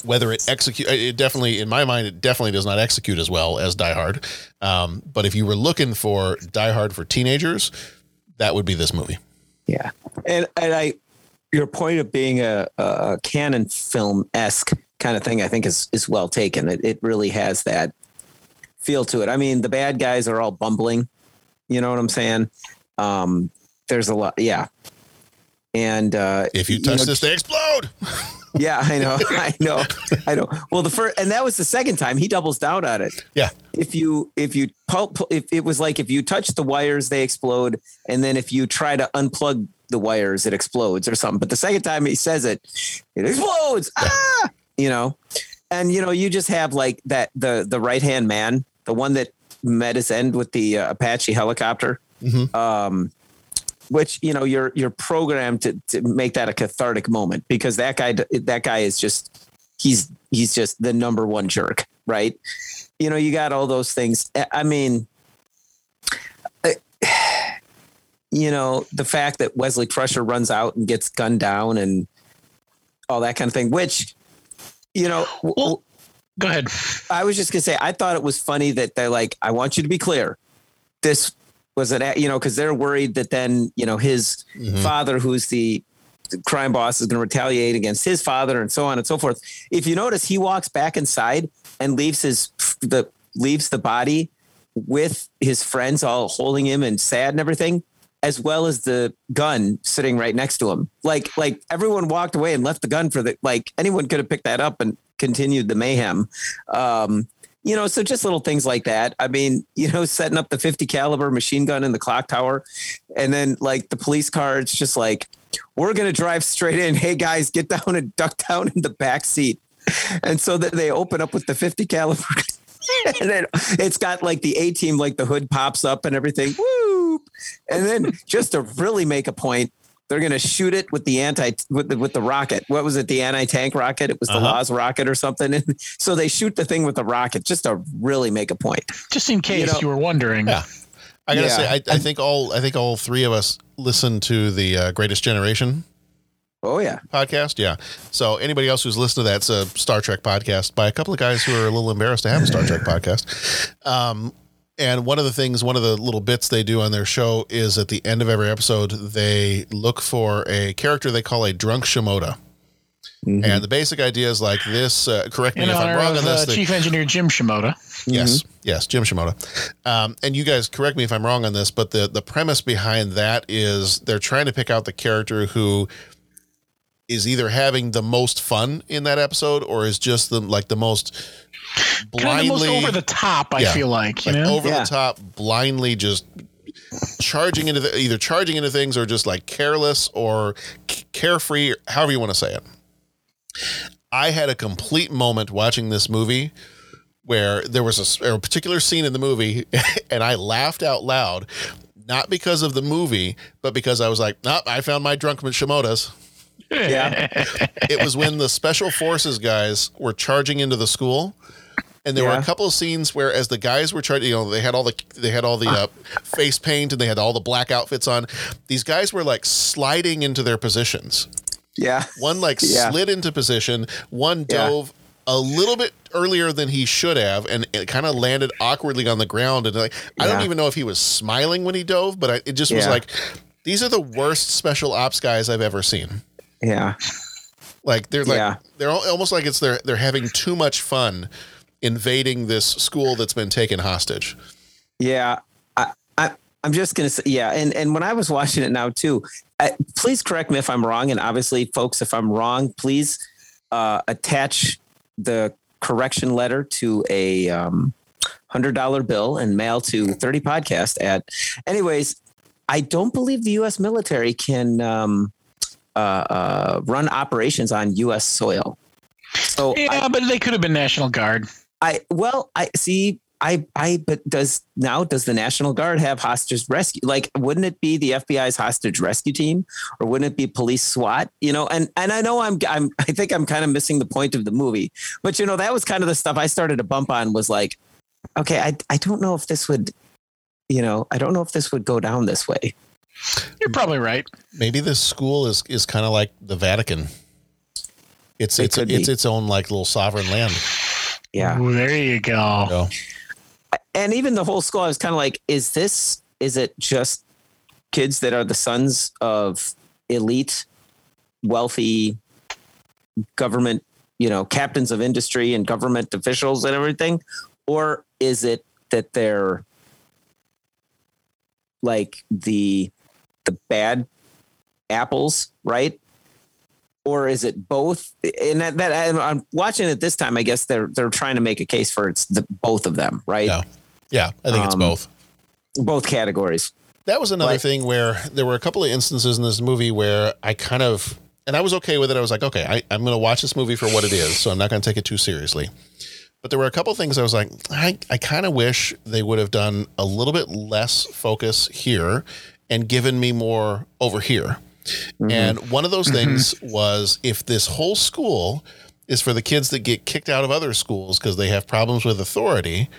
whether it execute it definitely in my mind it definitely does not execute as well as die hard um, but if you were looking for die hard for teenagers that would be this movie Yeah. And and I your point of being a, a Cannon film esque kind of thing, I think is is well taken. It it really has that feel to it. I mean, the bad guys are all bumbling. You know what I'm saying? Um, there's a lot, yeah. And uh, if you touch know, this they explode yeah, I know, I know, I know. Well, the first, and that was the second time he doubles down on it. yeah If you, if you, pulp, if it was like if you touch the wires, they explode, and then if you try to unplug the wires, it explodes or something. But the second time he says it, it explodes. Ah, you know, and you know, you just have like that the the right hand man, the one that met his end with the uh, Apache helicopter. Um, which you know you're you're programmed to, to make that a cathartic moment because that guy that guy is just he's he's just the number one jerk right? You know you got all those things. I- mean you know the fact that wesley crusher runs out and gets gunned down and all that kind of thing which you know Well, go ahead. I was just gonna say, I thought it was funny that they're like, I want you to be clear. This was an, a- you know, because they're worried that then, you know, his mm-hmm. father, who's the crime boss, is going to retaliate against his father, and so on and so forth. If you notice, he walks back inside and leaves his the leaves the body with his friends all holding him and sad and everything, as well as the gun sitting right next to him. Like like everyone walked away and left the gun for the like anyone could have picked that up and continued the mayhem. Um, you know, so just little things like that. I mean, you know, setting up the 50 caliber machine gun in the clock tower, and then like the police car, it's just like, we're gonna drive straight in. Hey guys, get down and duck down in the back seat. And so that they open up with the 50 caliber. and then it's got like the A team, like the hood pops up and everything. Woo! And then just to really make a point, they're going to shoot it with the anti with the, with the rocket. What was it? The anti tank rocket? It was the Uh-huh. Laws rocket or something. And so they shoot the thing with the rocket just to really make a point. Just in case you, know- were wondering. Yeah. I gotta Yeah. say, I, I think all I think all three of us listened to the uh, Greatest Generation Oh yeah. podcast. Yeah. So anybody else who's listened to that, it's a Star Trek podcast by a couple of guys who are a little embarrassed to have a Star Trek podcast. Um, and one of the things, one of the little bits they do on their show is at the end of every episode, they look for a character they call a drunk Shimoda. And the basic idea is like this. Uh, correct me In if I'm wrong of on this. uh, they- Chief Engineer Jim Shimoda. Yes, yes, Jim Shimoda. Um, and you guys correct me if I'm wrong on this, but the the premise behind that is they're trying to pick out the character who is either having the most fun in that episode or is just the like the most blindly Kind of the most over the top, I Yeah, feel like. You like know? over Yeah. the top, blindly just charging into the, either charging into things or just like careless or carefree, however you want to say it. I had a complete moment watching this movie where there was a particular scene in the movie and I laughed out loud, not because of the movie, but because I was like, nope, I found my drunk Shimodas. Yeah. It was when the special forces guys were charging into the school And there were a couple of scenes where, as the guys were trying to, you know, they had all the they had all the uh, face paint and they had all the black outfits on. These guys were like sliding into their positions. Yeah. One like Yeah. slid into position. One Yeah. dove a little bit earlier than he should have, and it kind of landed awkwardly on the ground. And like, I don't even know if he was smiling when he dove, but I, it just was like, these are the worst special ops guys I've ever seen. Yeah. Like they're like Yeah. they're al- almost like it's they're they're having too much fun invading this school that's been taken hostage. Yeah, I, I I'm just gonna say yeah, and and when I was watching it now too, I, please correct me if I'm wrong, and obviously, folks, if I'm wrong, please uh, attach the correction letter to a um, hundred dollar bill and mail to thirty podcast at. Anyways, I don't believe the U.S. military can um, uh, uh, run operations on U.S. soil. So Yeah, but they could have been National Guard. I well, I see. I I but does now does the National Guard have hostage rescue? Like, wouldn't it be the FBI's hostage rescue team, or wouldn't it be police SWAT? You know, and and I know I'm I'm I think I'm kind of missing the point of the movie, but you know that was kind of the stuff I started to bump on. Was like, okay, I I don't know if this would, you know, I don't know if this would go down this way. You're probably right. Maybe this school is is kind of like the Vatican. It's It it's could it's its own like little sovereign land. Yeah. Ooh, there you go. So, and even the whole school, I was kind of like, is this, is it just kids that are the sons of elite, wealthy government, you know, captains of industry and government officials and everything? Or is it that they're like the, the bad apples, right? Or is it both? And that, that I'm- watching it this time. I guess they're they're trying to make a case for it's the both of them, right? yeah, yeah, I think it's Um, both. both categories. That was another Like- thing where there were a couple of instances in this movie where I kind of, and I was okay with it. I was like, okay, I, I'm going to watch this movie for what it is, so I'm not going to take it too seriously. But there were a couple of things I was like, I, I kind of wish they would have done a little bit less focus here and given me more over here. Mm-hmm. And one of those mm-hmm. things was if this whole school is for the kids that get kicked out of other schools because they have problems with authority,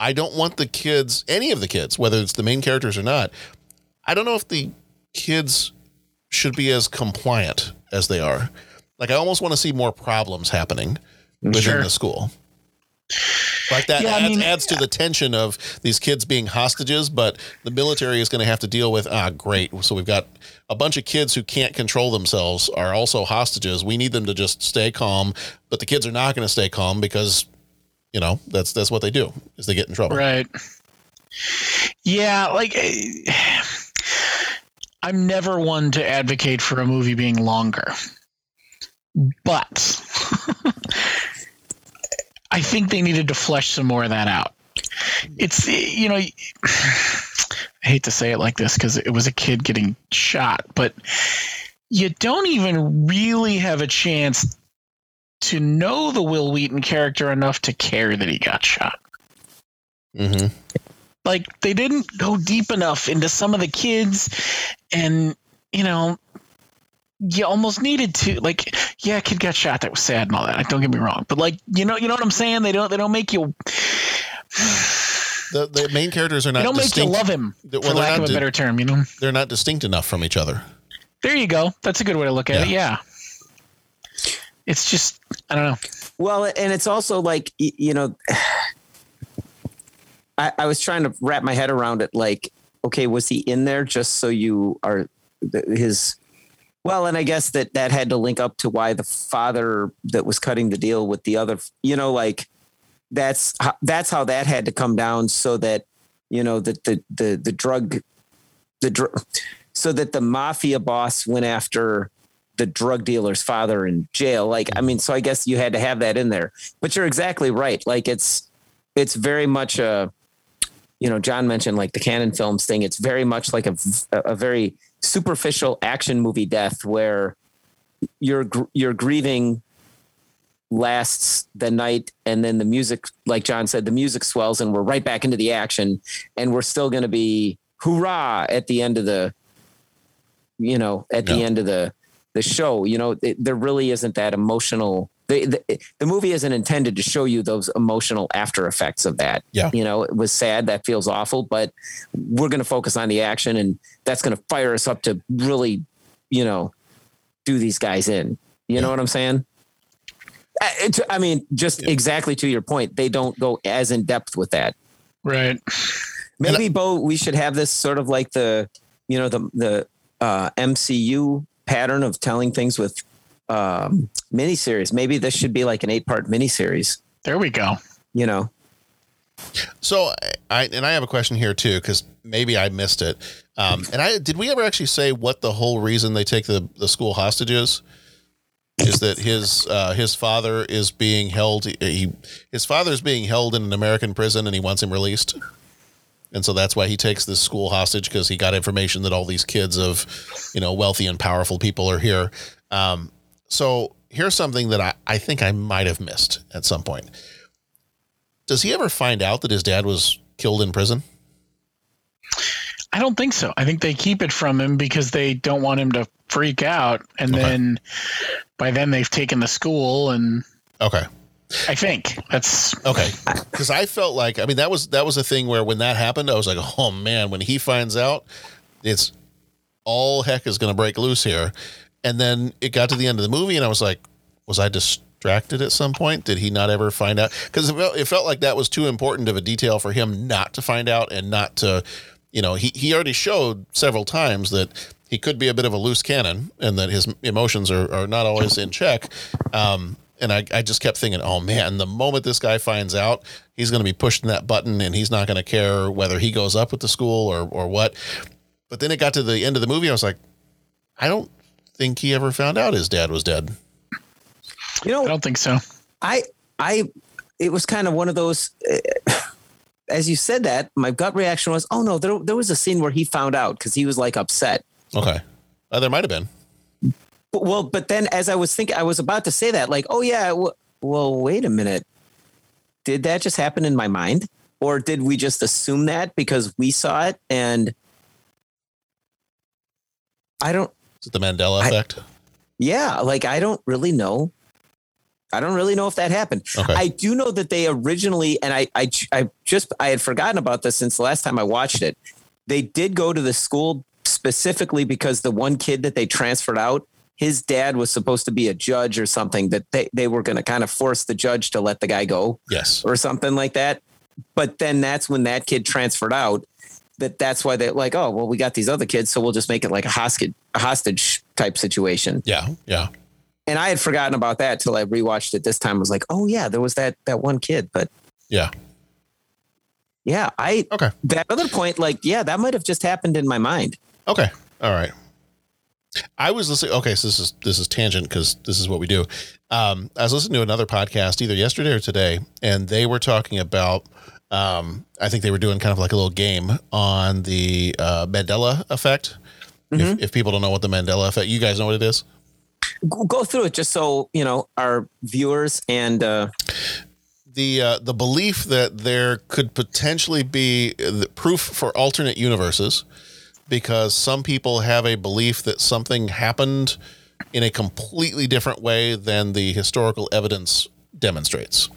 I don't want the kids, any of the kids, whether it's the main characters or not, I don't know if the kids should be as compliant as they are. Like, I almost want to see more problems happening within Sure. the school. Like that Yeah, I adds, mean- adds to the tension of these kids being hostages, but the military is going to have to deal with, ah, great. So we've got a bunch of kids who can't control themselves are also hostages. We need them to just stay calm, but the kids are not going to stay calm because, you know, that's that's what they do is they get in trouble. Right. Yeah, like eh, I'm never one to advocate for a movie being longer. But I think they needed to flesh some more of that out. It's you know I hate to say it like this cuz it was a kid getting shot, but you don't even really have a chance to know the Wil Wheaton character enough to care that he got shot Mm-hmm. like they didn't go deep enough into some of the kids and you know you almost needed to like yeah kid got shot that was sad and all that don't get me wrong but like you know you know what i'm saying they don't they don't make you The the main characters are not they don't make you love him Well, for they're lack not of a di- better term you know They're not distinct enough from each other. there you go that's a good way to look at it yeah it's just i don't know Well, and it's also like you know, I, I was trying to wrap my head around it. Like, okay, was he in there just so you are his? Well, and I guess that that had to link up to why the father that was cutting the deal with the other, you know, like that's how, that's how that had to come down so that you know that the the the drug the so that the mafia boss went after the drug dealer's father in jail. Like, I mean, so I guess you had to have that in there. But you're exactly right. Like, it's it's very much a, you know, John mentioned like the Cannon Films thing. It's very much like a a very superficial action movie death where you're gr- you're grieving lasts the night and then the music like john said the music swells and we're right back into the action and we're still going to be hoorah at the end of the you know at the end of the the show. You know it, there really isn't that emotional the, the the movie isn't intended to show you those emotional after effects of that. Yeah. You know, it was sad. That feels awful, but we're going to focus on the action, and that's going to fire us up to really, you know, do these guys in. You know what I'm saying? Uh, It's, I mean, just exactly to your point, they don't go as in depth with that. Right. Maybe Bo, we should have this sort of like the, you know, the the uh, MCU pattern of telling things with um, miniseries. Maybe this should be like an eight part miniseries. There we go. You know, So I and I have a question here too because maybe I missed it. Um, and I did we ever actually say what the whole reason they take the the school hostage is? Is that his uh, his father is being held? He his father is being held in an American prison and he wants him released. And so that's why he takes this school hostage because he got information that all these kids of, you know, wealthy and powerful people are here. Um, so here's something that I, I think I might have missed at some point. Does he ever find out that his dad was killed in prison? I don't think so. I think they keep it from him because they don't want him to freak out. And then by then they've taken the school and Okay. I think that's Okay. Because I felt like I mean that was that was a thing where when that happened, I was like, oh man, when he finds out, it's all heck is gonna break loose here. And then it got to the end of the movie and I was like, was I distracted at some point? Did he not ever find out? Because it felt, it felt like that was too important of a detail for him not to find out and not to, you know, he, he already showed several times that he could be a bit of a loose cannon and that his emotions are, are not always in check. Um, and I, I just kept thinking, oh man, the moment this guy finds out, he's going to be pushing that button and he's not going to care whether he goes up with the school or, or what. But then it got to the end of the movie. I was like, I don't think he ever found out his dad was dead. you know, I don't think so. I I it was kind of one of those. Uh, as you said that, my gut reaction was, "Oh no!" There, there was a scene where he found out because he was like upset. Okay. Uh, there might have been. But, well, but then as I was thinking, I was about to say that, like, "Oh yeah." W- well, wait a minute. Did that just happen in my mind, or did we just assume that because we saw it? And I don't. Is it the Mandela effect? Yeah, like I don't really know. I don't really know if that happened. Okay. I do know that they originally, and I, I, I just, I had forgotten about this since the last time I watched it. They did go to the school specifically because the one kid that they transferred out, his dad was supposed to be a judge or something that they, they were going to kind of force the judge to let the guy go yes. or something like that. But then that's when that kid transferred out. That that's why they're like, oh, well, we got these other kids, so we'll just make it like a hostage, a hostage type situation Yeah. Yeah. and I had forgotten about that till I rewatched it this time. I was like, oh yeah, there was that that one kid, but Yeah. yeah, I Okay. that other point, like yeah, that might have just happened in my mind. Okay. All right. I was listening. Okay, so this is this is tangent because this is what we do. Um, I was listening to another podcast either yesterday or today, and they were talking about. Um, I think they were doing kind of like a little game on the uh, Mandela effect. If, if people don't know what the Mandela effect, you guys know what it is. Go, through it just so you know our viewers and uh, the uh, the belief that there could potentially be uh, the proof for alternate universes because some people have a belief that something happened in a completely different way than the historical evidence demonstrates.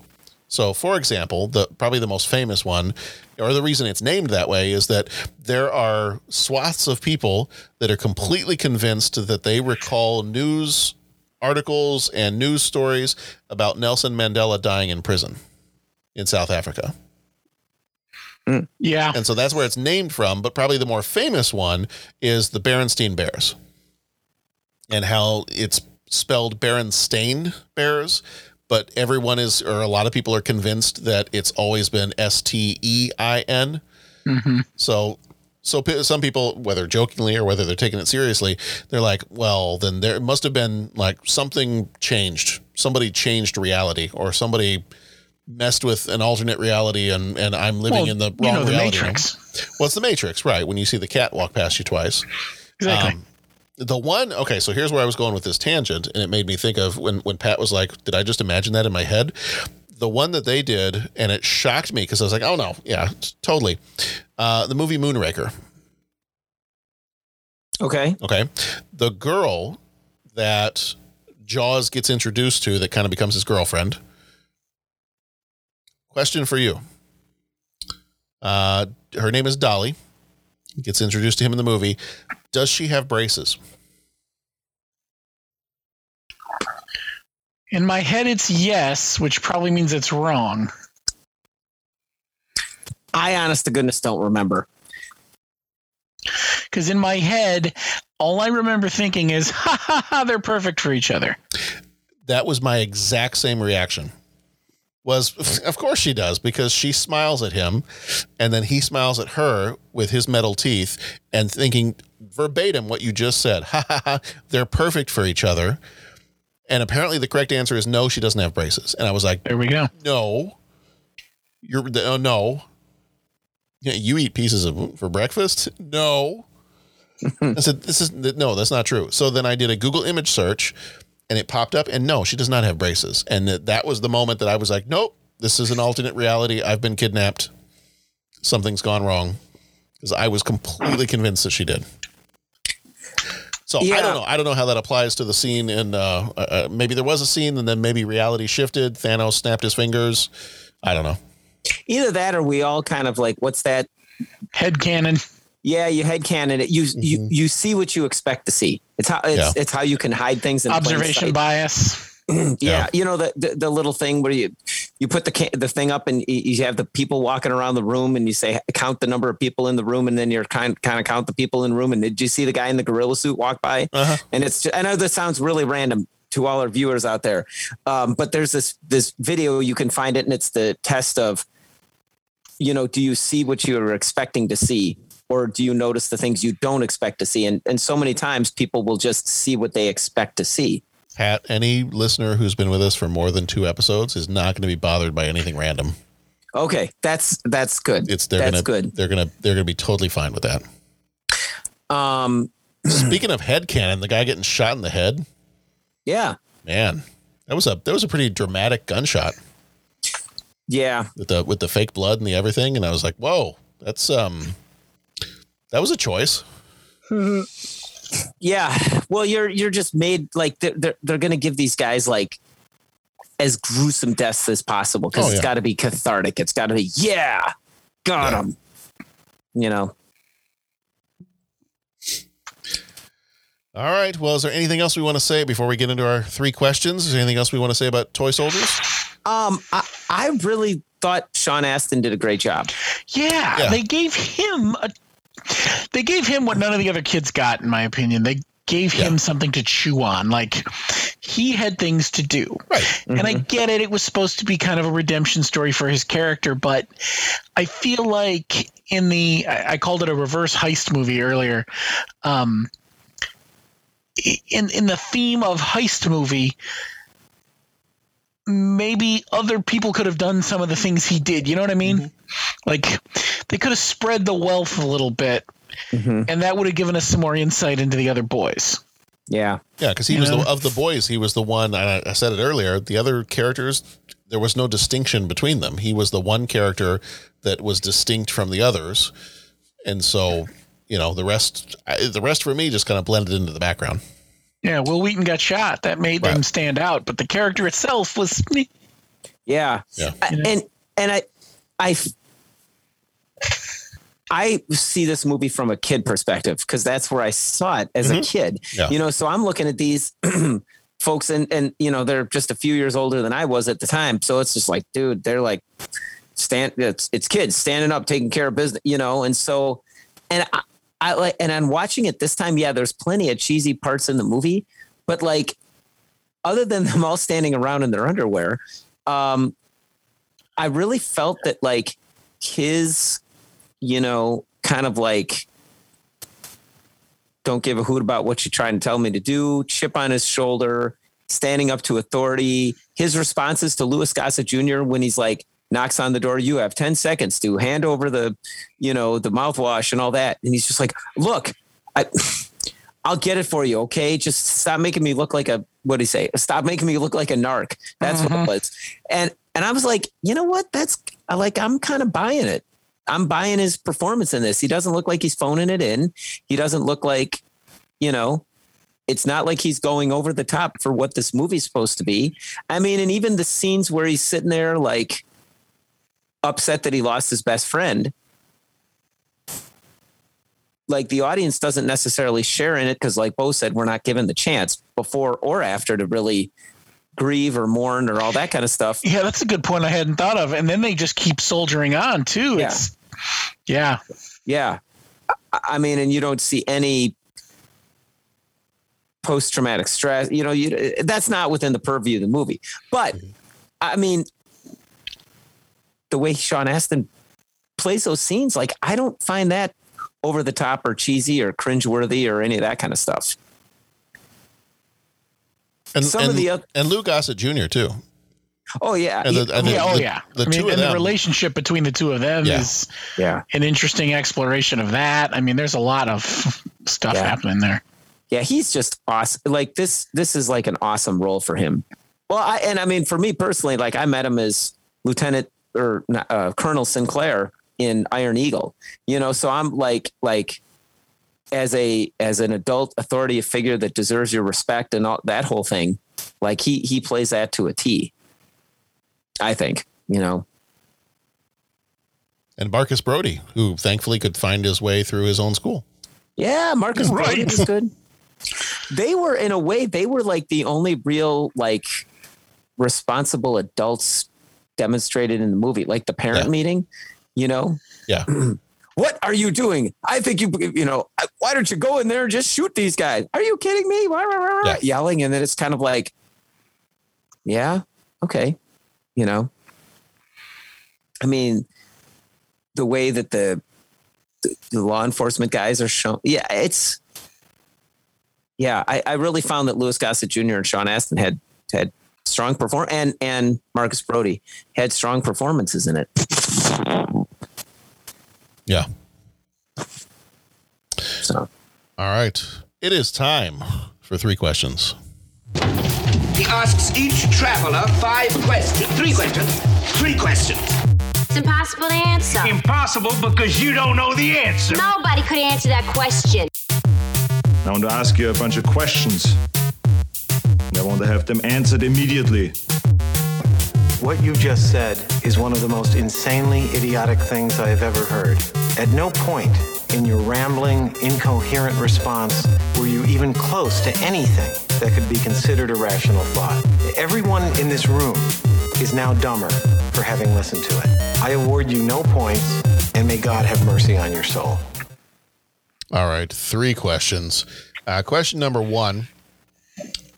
So, for example, the probably the most famous one, or the reason it's named that way, is that there are swaths of people that are completely convinced that they recall news articles and news stories about Nelson Mandela dying in prison in South Africa. Hmm. Yeah. And so that's where it's named from. But probably the more famous one is the Berenstein Bears and how it's spelled Berenstain Bears. But everyone is, or a lot of people are convinced that it's always been S T E I N. Mm-hmm. So, so some people, whether jokingly or whether they're taking it seriously, they're like, well, then there must have been like something changed. Somebody changed reality or somebody messed with an alternate reality and, and I'm living Well, in the you wrong know, the reality. Matrix. Well, it's the Matrix, right? When you see the cat walk past you twice. Exactly. Um, the one, okay, so here's where I was going with this tangent, and it made me think of when when Pat was like, "Did I just imagine that in my head?" The one that they did, and it shocked me because I was like, "Oh no, yeah, totally." Uh, the movie Moonraker. okay, Okay, the girl that Jaws gets introduced to that kind of becomes his girlfriend. Question for you. Uh, her name is Dolly. Gets introduced to him in the movie. Does she have braces? In my head, it's yes, which probably means it's wrong. I, honest to goodness, don't remember. Because in my head, all I remember thinking is, ha ha ha, they're perfect for each other. That was my exact same reaction. Was of course she does because she smiles at him and then he smiles at her with his metal teeth and thinking verbatim what you just said. Ha ha ha, they're perfect for each other. And apparently the correct answer is no, she doesn't have braces. And I was like, there we go. No. You're oh, no. Yeah, you eat pieces of for breakfast? No. I said, this is no, that's not true. So then I did a Google image search and it popped up and no, she does not have braces. And that was the moment that I was like, nope, this is an alternate reality. I've been kidnapped. Something's gone wrong. Because I was completely convinced that she did. So yeah. I don't know. I don't know how that applies to the scene. And uh, uh, maybe there was a scene, and then maybe reality shifted. Thanos snapped his fingers. I don't know. Either that, or we all kind of like, what's that? Head canon. Yeah, you head canon it. You mm-hmm. you you see what you expect to see. It's how it's, yeah. it's how you can hide things. In Observation bias. yeah, yeah, you know the, the, the little thing where you you put the the thing up and you have the people walking around the room and you say count the number of people in the room and then you're kind kind of count the people in the room and did you see the guy in the gorilla suit walk by? Uh-huh. And it's just, I know this sounds really random to all our viewers out there, um, but there's this this video you can find it and it's the test of you know do you see what you're expecting to see or do you notice the things you don't expect to see? And and so many times people will just see what they expect to see. Pat, any listener who's been with us for more than two episodes is not going to be bothered by anything random. Okay, that's that's good. It's they're that's gonna good. they're gonna they're gonna be totally fine with that. Um, speaking of head canon, the guy getting shot in the head. Yeah, man, that was a that was a pretty dramatic gunshot. Yeah, with the with the fake blood and the everything, and I was like, whoa, that's um that was a choice. yeah. Well, you're you're just made like they're they're, they're going to give these guys like as gruesome deaths as possible because oh, it's got to be cathartic. It's got to be yeah, got yeah. him. You know. All right. Well, is there anything else we want to say before we get into our three questions? Is there anything else we want to say about toy soldiers? Um, I, I really thought Sean Astin did a great job. Yeah, yeah, they gave him a they gave him what none of the other kids got, in my opinion. They gave him yeah. something to chew on. Like he had things to do. Right. Mm-hmm. And I mm-hmm. get it. It was supposed to be kind of a redemption story for his character, but I feel like in the, I called it a reverse heist movie earlier. Um, in, in the theme of heist movie, maybe other people could have done some of the things he did. You know what I mean? Mm-hmm. Like they could have spread the wealth a little bit, mm-hmm. and that would have given us some more insight into the other boys. Yeah, yeah, because he you was the, of the boys. He was the one. I, I said it earlier. The other characters, there was no distinction between them. He was the one character that was distinct from the others, and so you know the rest. The rest for me just kind of blended into the background. Yeah, Wil Wheaton got shot. That made right. them stand out, but the character itself was. Yeah, yeah, and and I, I, I see this movie from a kid perspective because that's where I saw it as mm-hmm. a kid. Yeah. You know, so I'm looking at these folks, and and you know they're just a few years older than I was at the time. So it's just like, dude, they're like stand. It's it's kids standing up, taking care of business. You know, and so and I, I like, and I'm watching it this time. Yeah, there's plenty of cheesy parts in the movie, but like, other than them all standing around in their underwear, um, I really felt that like his, you know, kind of like, don't give a hoot about what you're trying to tell me to do, chip on his shoulder, standing up to authority. His responses to Louis Gossett Jr. when he's like, knocks on the door. You have 10 seconds to hand over the, you know, the mouthwash and all that. And he's just like, look, I, I'll get it for you. Okay. Just stop making me look like a, what do you say? Stop making me look like a narc. That's what it mm-hmm. was. And, and I was like, you know what? That's I like, I'm kind of buying it. I'm buying his performance in this. He doesn't look like he's phoning it in. He doesn't look like, you know, it's not like he's going over the top for what this movie's supposed to be. I mean, and even the scenes where he's sitting there like upset that he lost his best friend, like the audience doesn't necessarily share in it because, like Bo said, we're not given the chance before or after to really grieve or mourn or all that kind of stuff. Yeah, that's a good point I hadn't thought of. And then they just keep soldiering on too. Yeah. It's yeah. Yeah. I- mean, and you don't see any post traumatic stress. You know, you that's not within the purview of the movie. But I mean, the way Sean Astin plays those scenes, like I don't find that over the top or cheesy or cringeworthy or any of that kind of stuff. And, Some and, of the other- and Lou Gossett Jr. too. Oh yeah, And the- and the- oh the- yeah. the I mean, two of and the relationship between the two of them Yeah. is yeah an interesting exploration of that. I mean, there's a lot of stuff Yeah. happening there. yeah, he's just awesome. Like this, this is like an awesome role for him. Well, I, and I mean, for me personally, like I met him as Lieutenant or uh, Colonel Sinclair in Iron Eagle. You know, so I'm like, like as a as an adult authority figure that deserves your respect and all that whole thing. Like he he plays that to a T. I think you know. And Marcus Brody, who thankfully could find his way through his own school. Yeah, Marcus Right. Brody was good. They were in a way they were like the only real like responsible adults demonstrated in the movie, like the parent Yeah. meeting. You know, Yeah. what are you doing? I think you you know why don't you go in there and just shoot these guys? Are you kidding me? Yeah. Yelling, and then it's kind of like, yeah, okay, you know. I mean, the way that the the, law enforcement guys are shown. Yeah, it's yeah. I, I really found that Louis Gossett Jr. and Sean Astin had had strong perform and and Marcus Brody had strong performances in it. Yeah. So All right. It is time for three questions. He asks each traveler five questions. Three questions. Three questions. It's impossible to answer. Impossible because you don't know the answer. Nobody could answer that question. I want to ask you a bunch of questions. And I want to have them answered immediately. What you just said is one of the most insanely idiotic things I have ever heard. At no point in your rambling, incoherent response were you even close to anything that could be considered a rational thought. Everyone in this room is now dumber for having listened to it. I award you no points, and may God have mercy on your soul. All right. Three questions. Uh, question number one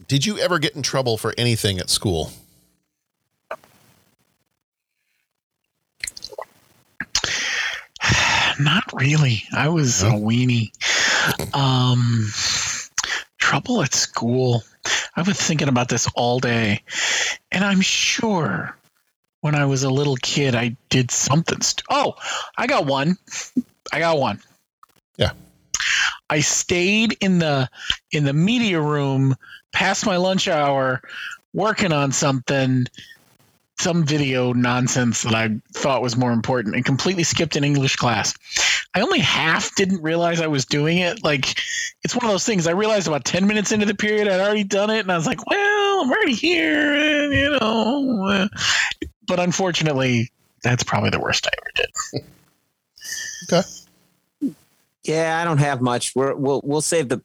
Did you ever get in trouble for anything at school? Not really. I was a weenie. Um, trouble at school. I was thinking about this all day, and I'm sure when I was a little kid, I did something. St- oh, I got one. I got one. Yeah. I stayed in the in the media room past my lunch hour, working on something, some video nonsense that I thought was more important, and completely skipped an English class. I only half didn't realize I was doing it. Like it's one of those things. I realized about ten minutes into the period I'd already done it, and I was like, "Well, I'm already here," and you know. uh, But unfortunately, that's probably the worst I ever did. Okay. Yeah, I don't have much. We're, we'll we'll save the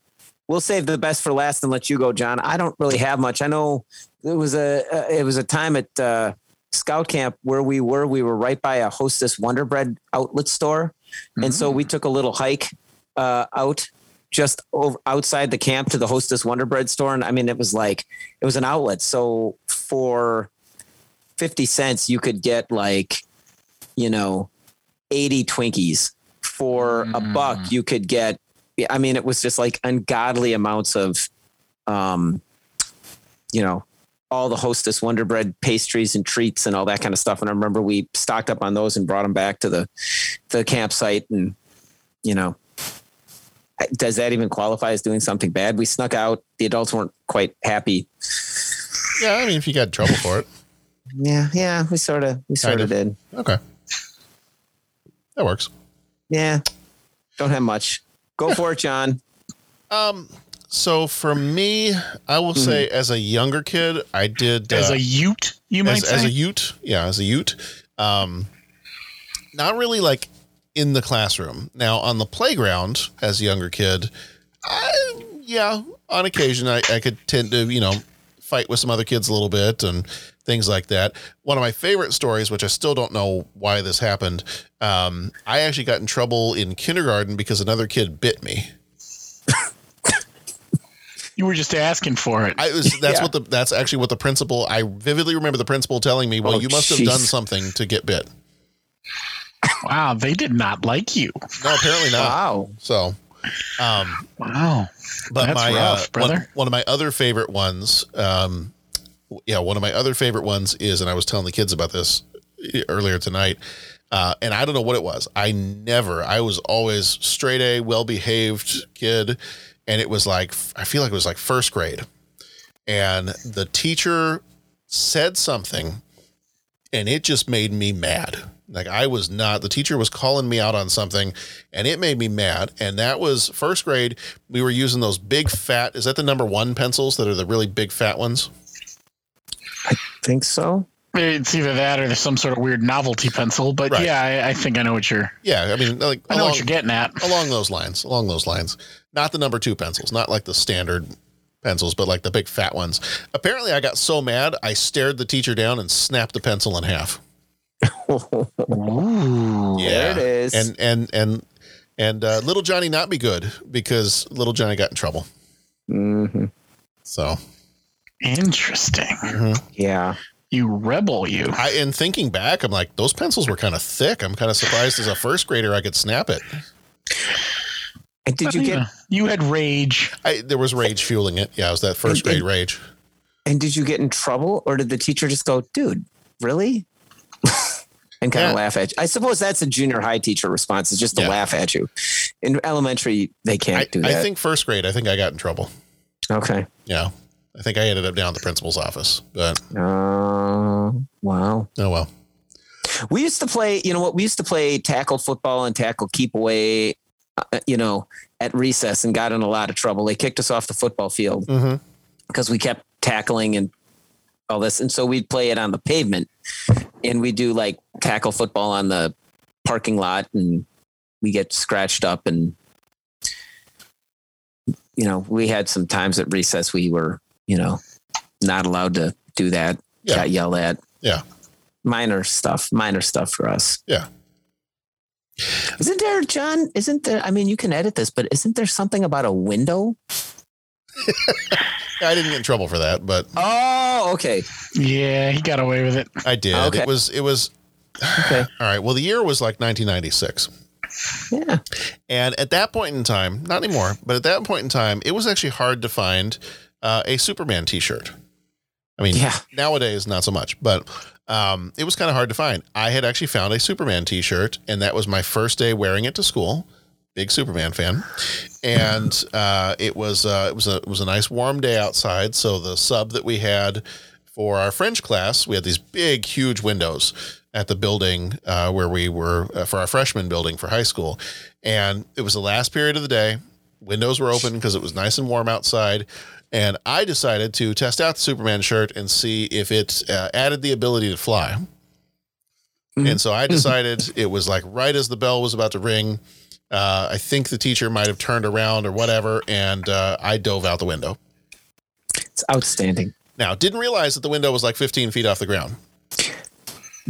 we'll save the best for last and let you go, John. I don't really have much. I know it was a uh, it was a time at uh, scout camp where we were. We were right by a Hostess Wonder Bread outlet store, and so we took a little hike uh, out just over outside the camp to the Hostess Wonder Bread store. And I mean, it was like it was an outlet. So for fifty cents, you could get like you know eighty Twinkies. For a buck, you could get. I mean, it was just like ungodly amounts of, um, you know, all the Hostess Wonder Bread pastries and treats and all that kind of stuff. And I remember we stocked up on those and brought them back to the the campsite. And you know, does that even qualify as doing something bad? We snuck out. The adults weren't quite happy. Yeah, I mean, if you got in trouble for it. Yeah, yeah, we sort of we sort of of. did. Okay. That works. Yeah, don't have much. Go for it, John. Um, So for me, I will say as a younger kid, I did Mm-hmm. As uh, a Ute, you might as, say. as a Ute, yeah, as a Ute. Um, not really like in the classroom. Now on the playground, as a younger kid, I, yeah, on occasion I, I could tend to you know fight with some other kids a little bit and things like that. One of my favorite stories, which I still don't know why this happened, um, I actually got in trouble in kindergarten because another kid bit me. you were just asking for it. I was that's Yeah. what the that's actually what the principal I vividly remember the principal telling me, well, Oh, you must have done something to get bit. wow, they did not like you. No, apparently not. Wow. So, um, Wow. but That's my rough, uh, one, brother. one of my other favorite ones, um, yeah, one of my other favorite ones is, and I was telling the kids about this earlier tonight, uh, and I don't know what it was. I never, I was always straight A, well behaved kid, and it was like I feel like it was like first grade, and the teacher said something, and it just made me mad. Like I was not, the teacher was calling me out on something and it made me mad. And that was first grade. We were using those big fat, is that the number one pencils that are the really big fat ones? I think so? It's either that or there's some sort of weird novelty pencil. But Right. yeah, I, I think I know what you're. Yeah. I mean, like, I know along, what you're getting at. along those lines, along those lines. Not the number two pencils, not like the standard pencils, but like the big fat ones. Apparently, I got so mad, I stared the teacher down and snapped the pencil in half. Ooh. There it is. And, and, and, and uh, little Johnny not be good because little Johnny got in trouble. hmm So Interesting. Yeah. You rebel, you. I, in thinking back, I'm like, those pencils were kind of thick. I'm kind of surprised as a first grader I could snap it. And did you get Yeah. You had rage. I, there was rage fueling it. Yeah, it was that first grade rage. and did you get in trouble or did the teacher just go, dude, really? and kind Yeah. of laugh at you. I suppose that's a junior high teacher response is just to Yeah. laugh at you. In elementary, they can't I, do that. I think first grade, I think I got in trouble. okay. Yeah. I think I ended up down at the principal's office, but Uh, wow. oh well. We used to play, you know what? We used to play tackle football and tackle keep away, uh, you know, at recess and got in a lot of trouble. They kicked us off the football field Mm-hmm. because we kept tackling and all this. And so we'd play it on the pavement and we do like tackle football on the parking lot and we get scratched up and, you know, we had some times at recess we were, you know, not allowed to do that. Yeah. Got yelled at. Yeah. Minor stuff, minor stuff for us. Yeah. Isn't there, John? Isn't there? I mean, you can edit this, but isn't there something about a window? I didn't get in trouble for that, but Oh, okay. Yeah, he got away with it. I did. Okay. It was, it was, Okay. all right. Well, the year was like 1996. Yeah. And at that point in time, not anymore, but at that point in time, it was actually hard to find uh, a Superman T-shirt. I mean, Yeah. nowadays not so much, but um, it was kind of hard to find. I had actually found a Superman T-shirt, and that was my first day wearing it to school. Big Superman fan, and uh, it was uh, it was a it was a nice warm day outside. So the sub that we had for our French class, we had these big, huge windows at the building uh, where we were uh, for our freshman building for high school, and it was the last period of the day. Windows were open because it was nice and warm outside, and I decided to test out the Superman shirt and see if it uh, added the ability to fly. And so I decided it was like right as the bell was about to ring. Uh, I think the teacher might have turned around or whatever, and uh, I dove out the window. It's outstanding. Now, didn't realize that the window was like 15 feet off the ground.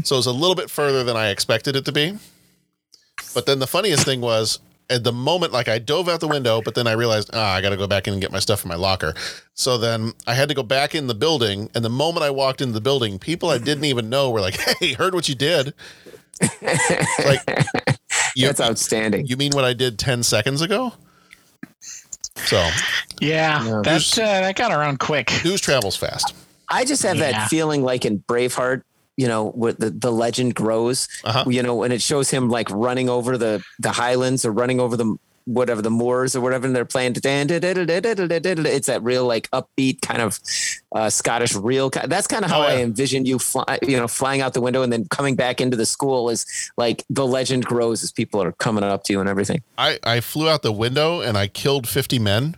So it was a little bit further than I expected it to be. But then the funniest thing was at the moment, like I dove out the window, but then I realized, ah, I got to go back in and get my stuff from my locker. So then I had to go back in the building. And the moment I walked into the building, people I didn't even know were like, hey, heard what you did. like, you, That's outstanding. you mean what I did 10 seconds ago? So Yeah, Yeah. that uh, that got around quick. news travels fast. I just have Yeah. that feeling like in Braveheart, you know, where the, the legend grows, Uh-huh. you know, and it shows him like running over the, the highlands or running over the, whatever the moors or whatever, and they're playing. It's that real like upbeat kind of uh, Scottish reel. That's kind of how Oh, I envision you, fly, you know, flying out the window and then coming back into the school is like the legend grows as people are coming up to you and everything. I, I flew out the window and I killed 50 men.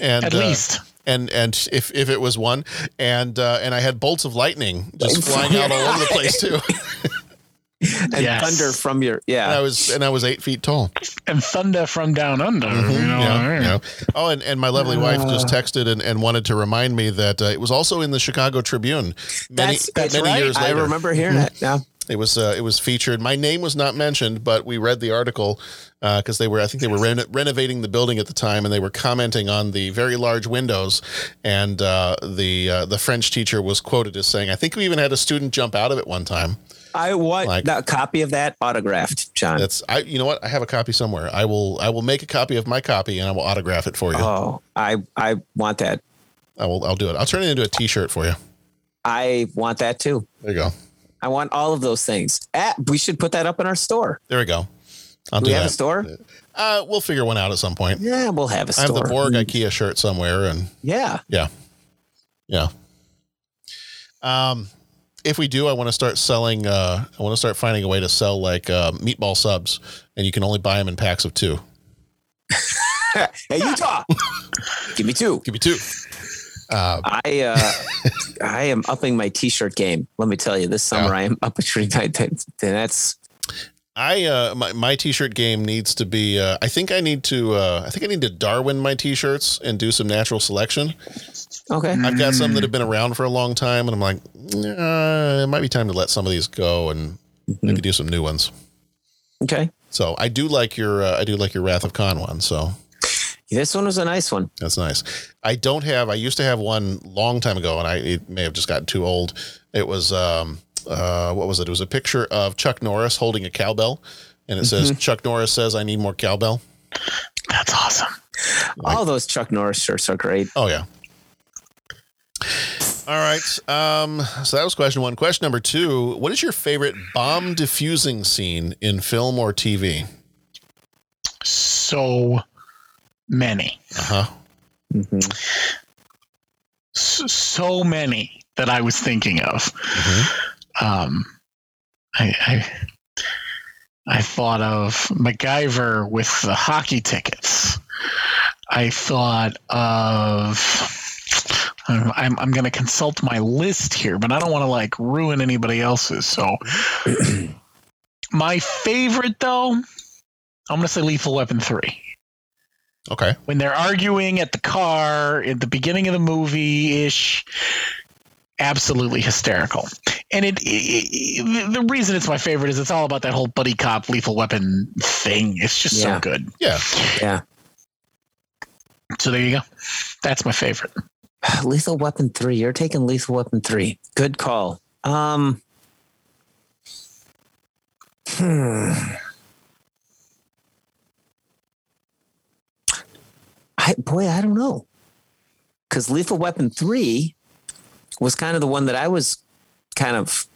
and At uh, least. And and if if it was one, and uh, and I had bolts of lightning just flying out all over the place too. and Yes. thunder from your And I was and I was eight feet tall. And thunder from down under. You know, Mm-hmm. Yeah, yeah. Oh, and, and my lovely wife just Uh. texted and, and wanted to remind me that uh, it was also in the Chicago Tribune many That's, that's many right. years later. I remember hearing it. Yeah. It was uh, it was featured. My name was not mentioned, but we read the article because they were I think they were reno- renovating the building at the time, and they were commenting on the very large windows. And uh, the uh, the French teacher was quoted as saying, "I think we even had a student jump out of it one time." I want Like- a copy of that autographed, John. That's I. You know what? I have a copy somewhere. I will I will make a copy of my copy and I will autograph it for you. Oh, I I want that. I will. I'll do it. I'll turn it into a T-shirt for you. I want that too. There you go. I want all of those things. Ah, we should put that up in our store. There we go. I'll Do do we have that. a store? Uh, we'll figure one out at some point. Yeah, we'll have a store. I have the Borg IKEA shirt somewhere, and Yeah. yeah, yeah. Um, if we do, I want to start selling. Uh, I want to start finding a way to sell like uh, meatball subs, and you can only buy them in packs of two. hey, Utah, give me two. Give me two. Uh, I uh, I am upping my t-shirt game. Let me tell you, this summer I am upping my. That's I uh, my my T-shirt game needs to be. Uh, I think I need to. Uh, I think I need to Darwin my T-shirts and do some natural selection. okay. I've got some that have been around for a long time, and I'm like, uh, it might be time to let some of these go and maybe do some new ones. Okay. So I do like your uh, I do like your Wrath of Khan one. So This one was a nice one. that's nice. I don't have. I used to have one long time ago, and I it may have just gotten too old. It was um uh what was it? It was a picture of Chuck Norris holding a cowbell, and it says Chuck Norris says I need more cowbell. That's awesome. All those Chuck Norris shirts are great. Oh yeah. All right. Um, so that was question one. Question number two: What is your favorite bomb diffusing scene in film or TV? So many. Uh huh. S- so many that I was thinking of. Mm-hmm. Um, I, I I thought of MacGyver with the hockey tickets. I thought of. I'm, I'm, I'm going to consult my list here, but I don't want to like ruin anybody else's. So, my favorite though, I'm going to say Lethal Weapon 3 Okay. when they're arguing at the car at the beginning of the movie ish absolutely hysterical and it, it- it- the reason it's my favorite is it's all about that whole buddy cop lethal weapon thing it's just Yeah. so good Yeah. Yeah. so there you go that's my favorite Lethal Weapon 3. You're taking Lethal Weapon 3. Good call. Um hmm. I boy, I don't know. Cuz Lethal Weapon 3 was kind of the one that I was kind of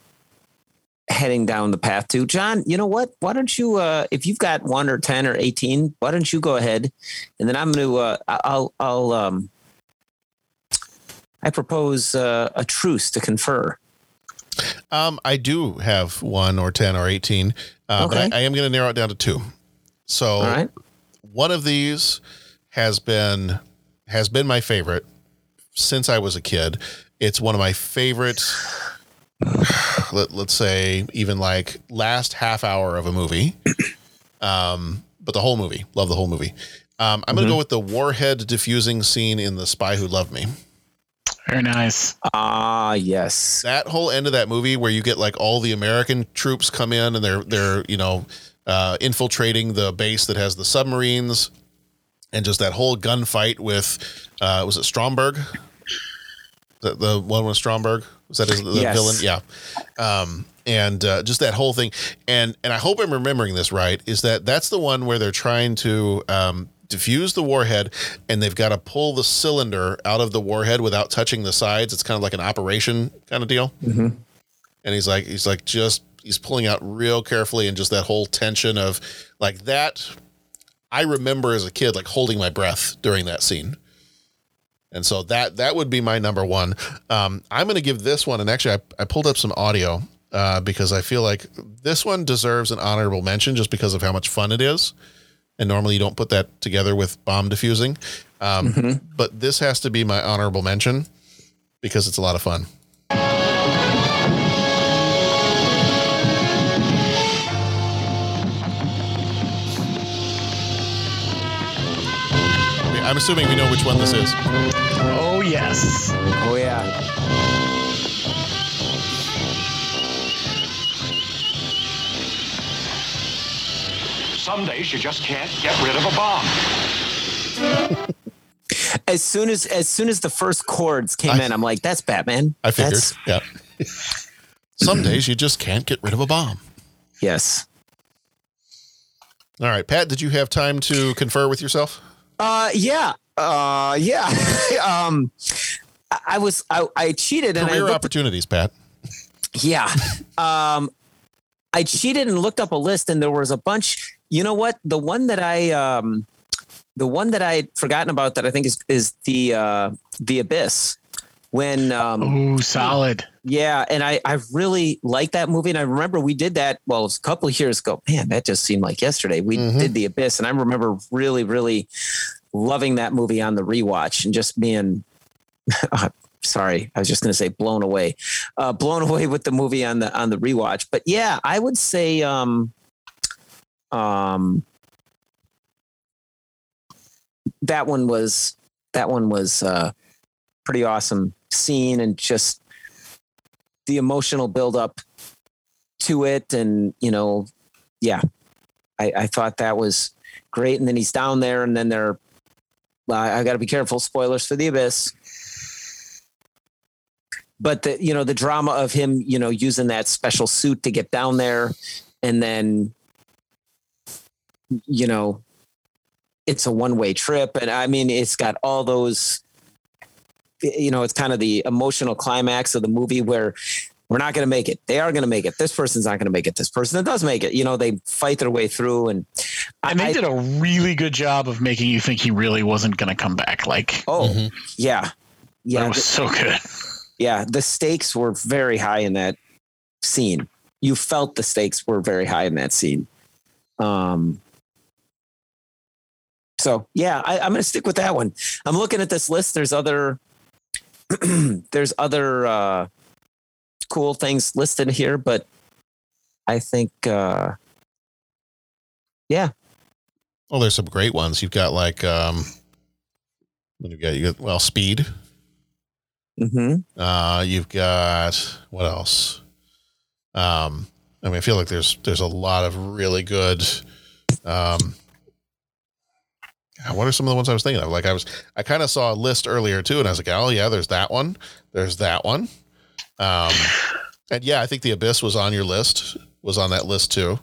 heading down the path to. John, you know what? Why don't you uh if you've got 1 or 10 or 18, why don't you go ahead and then I'm going to uh I'll I'll um I propose uh, a truce to confer. Um, I do have one or ten or eighteen, uh, Okay. but I, I am going to narrow it down to two. So right. one of these has been has been my favorite since I was a kid. It's one of my favorite. Let, let's say even like last half hour of a movie, um, but the whole movie. Love the whole movie. Um, I'm going to go with the warhead diffusing scene in The Spy Who Loved Me. very nice Ah, yes. that whole end of that movie where you get like all the American troops come in and they're they're you know uh, infiltrating the base that has the submarines, and just that whole gunfight with uh, was it Stromberg? The the one with Stromberg was that his, the Yes. villain? Yeah. Um, and uh, just that whole thing, and and I hope I'm remembering this right. Is that that's the one where they're trying to um, diffuse the warhead, and they've got to pull the cylinder out of the warhead without touching the sides. It's kind of like an operation kind of deal. Mm-hmm. And he's like, he's like just he's pulling out real carefully, and just that whole tension of like that. I remember as a kid like holding my breath during that scene. And so that that would be my number one. Um, I'm going to give this one, and actually, I, I pulled up some audio uh, because I feel like this one deserves an honorable mention just because of how much fun it is. and normally you don't put that together with bomb diffusing. Um, But this has to be my honorable mention because it's a lot of fun. I'm assuming we know which one this is. Oh yes. Oh yeah. Some days you just can't get rid of a bomb. As soon as as soon as the first chords came in, I'm like, "That's Batman." I figured. That's- yeah. Some days you just can't get rid of a bomb. Yes. All right, Pat, did you have time to confer with yourself? Uh, yeah. Uh, yeah. um, I, I was I, I cheated and I Career opportunities, Pat. yeah. Um, I cheated and looked up a list, and there was a bunch. You know what? The one that I um, the one that I had forgotten about that I think is is the uh, the abyss. When um, Ooh, solid. Yeah, and I I really like that movie, and I remember we did that. Well, it was a couple of years ago. Man, that just seemed like yesterday. We did the Abyss, and I remember really, really loving that movie on the rewatch, and just being. sorry, I was just going to say blown away, uh, blown away with the movie on the on the rewatch. But yeah, I would say, um, um, that one was that one was uh, pretty awesome scene, and just the emotional buildup to it and you know yeah. I, I thought that was great. And then he's down there and then they're well, I, I got to be careful. Spoilers for the abyss. But the you know the drama of him you know using that special suit to get down there and then you know it's a one way trip. And i mean it's got all those you know, it's kind of the emotional climax of the movie where we're not going to make it. They are going to make it. This person's not going to make it. This person that does make it, you know, they fight their way through. And, And they did a really good job of making you think he really wasn't going to come back. Like, oh, yeah. Yeah. that was so good. yeah. The stakes were very high in that scene. You felt the stakes were very high in that scene. Um, so yeah, I, I'm going to stick with that one. I'm looking at this list. There's other, there's other uh, cool things listed here, but I think, uh, yeah, Oh, there's some great ones. You've got like um what you got? You got well, speed. Mm-hmm. Uh you've got what else? Um I mean I feel like there's there's a lot of really good um what are some of the ones I was thinking of? Like I was I kind of saw a list earlier too, and I was like, oh yeah, there's that one. There's that one. Um and yeah, I think the abyss was on your list, was on that list too.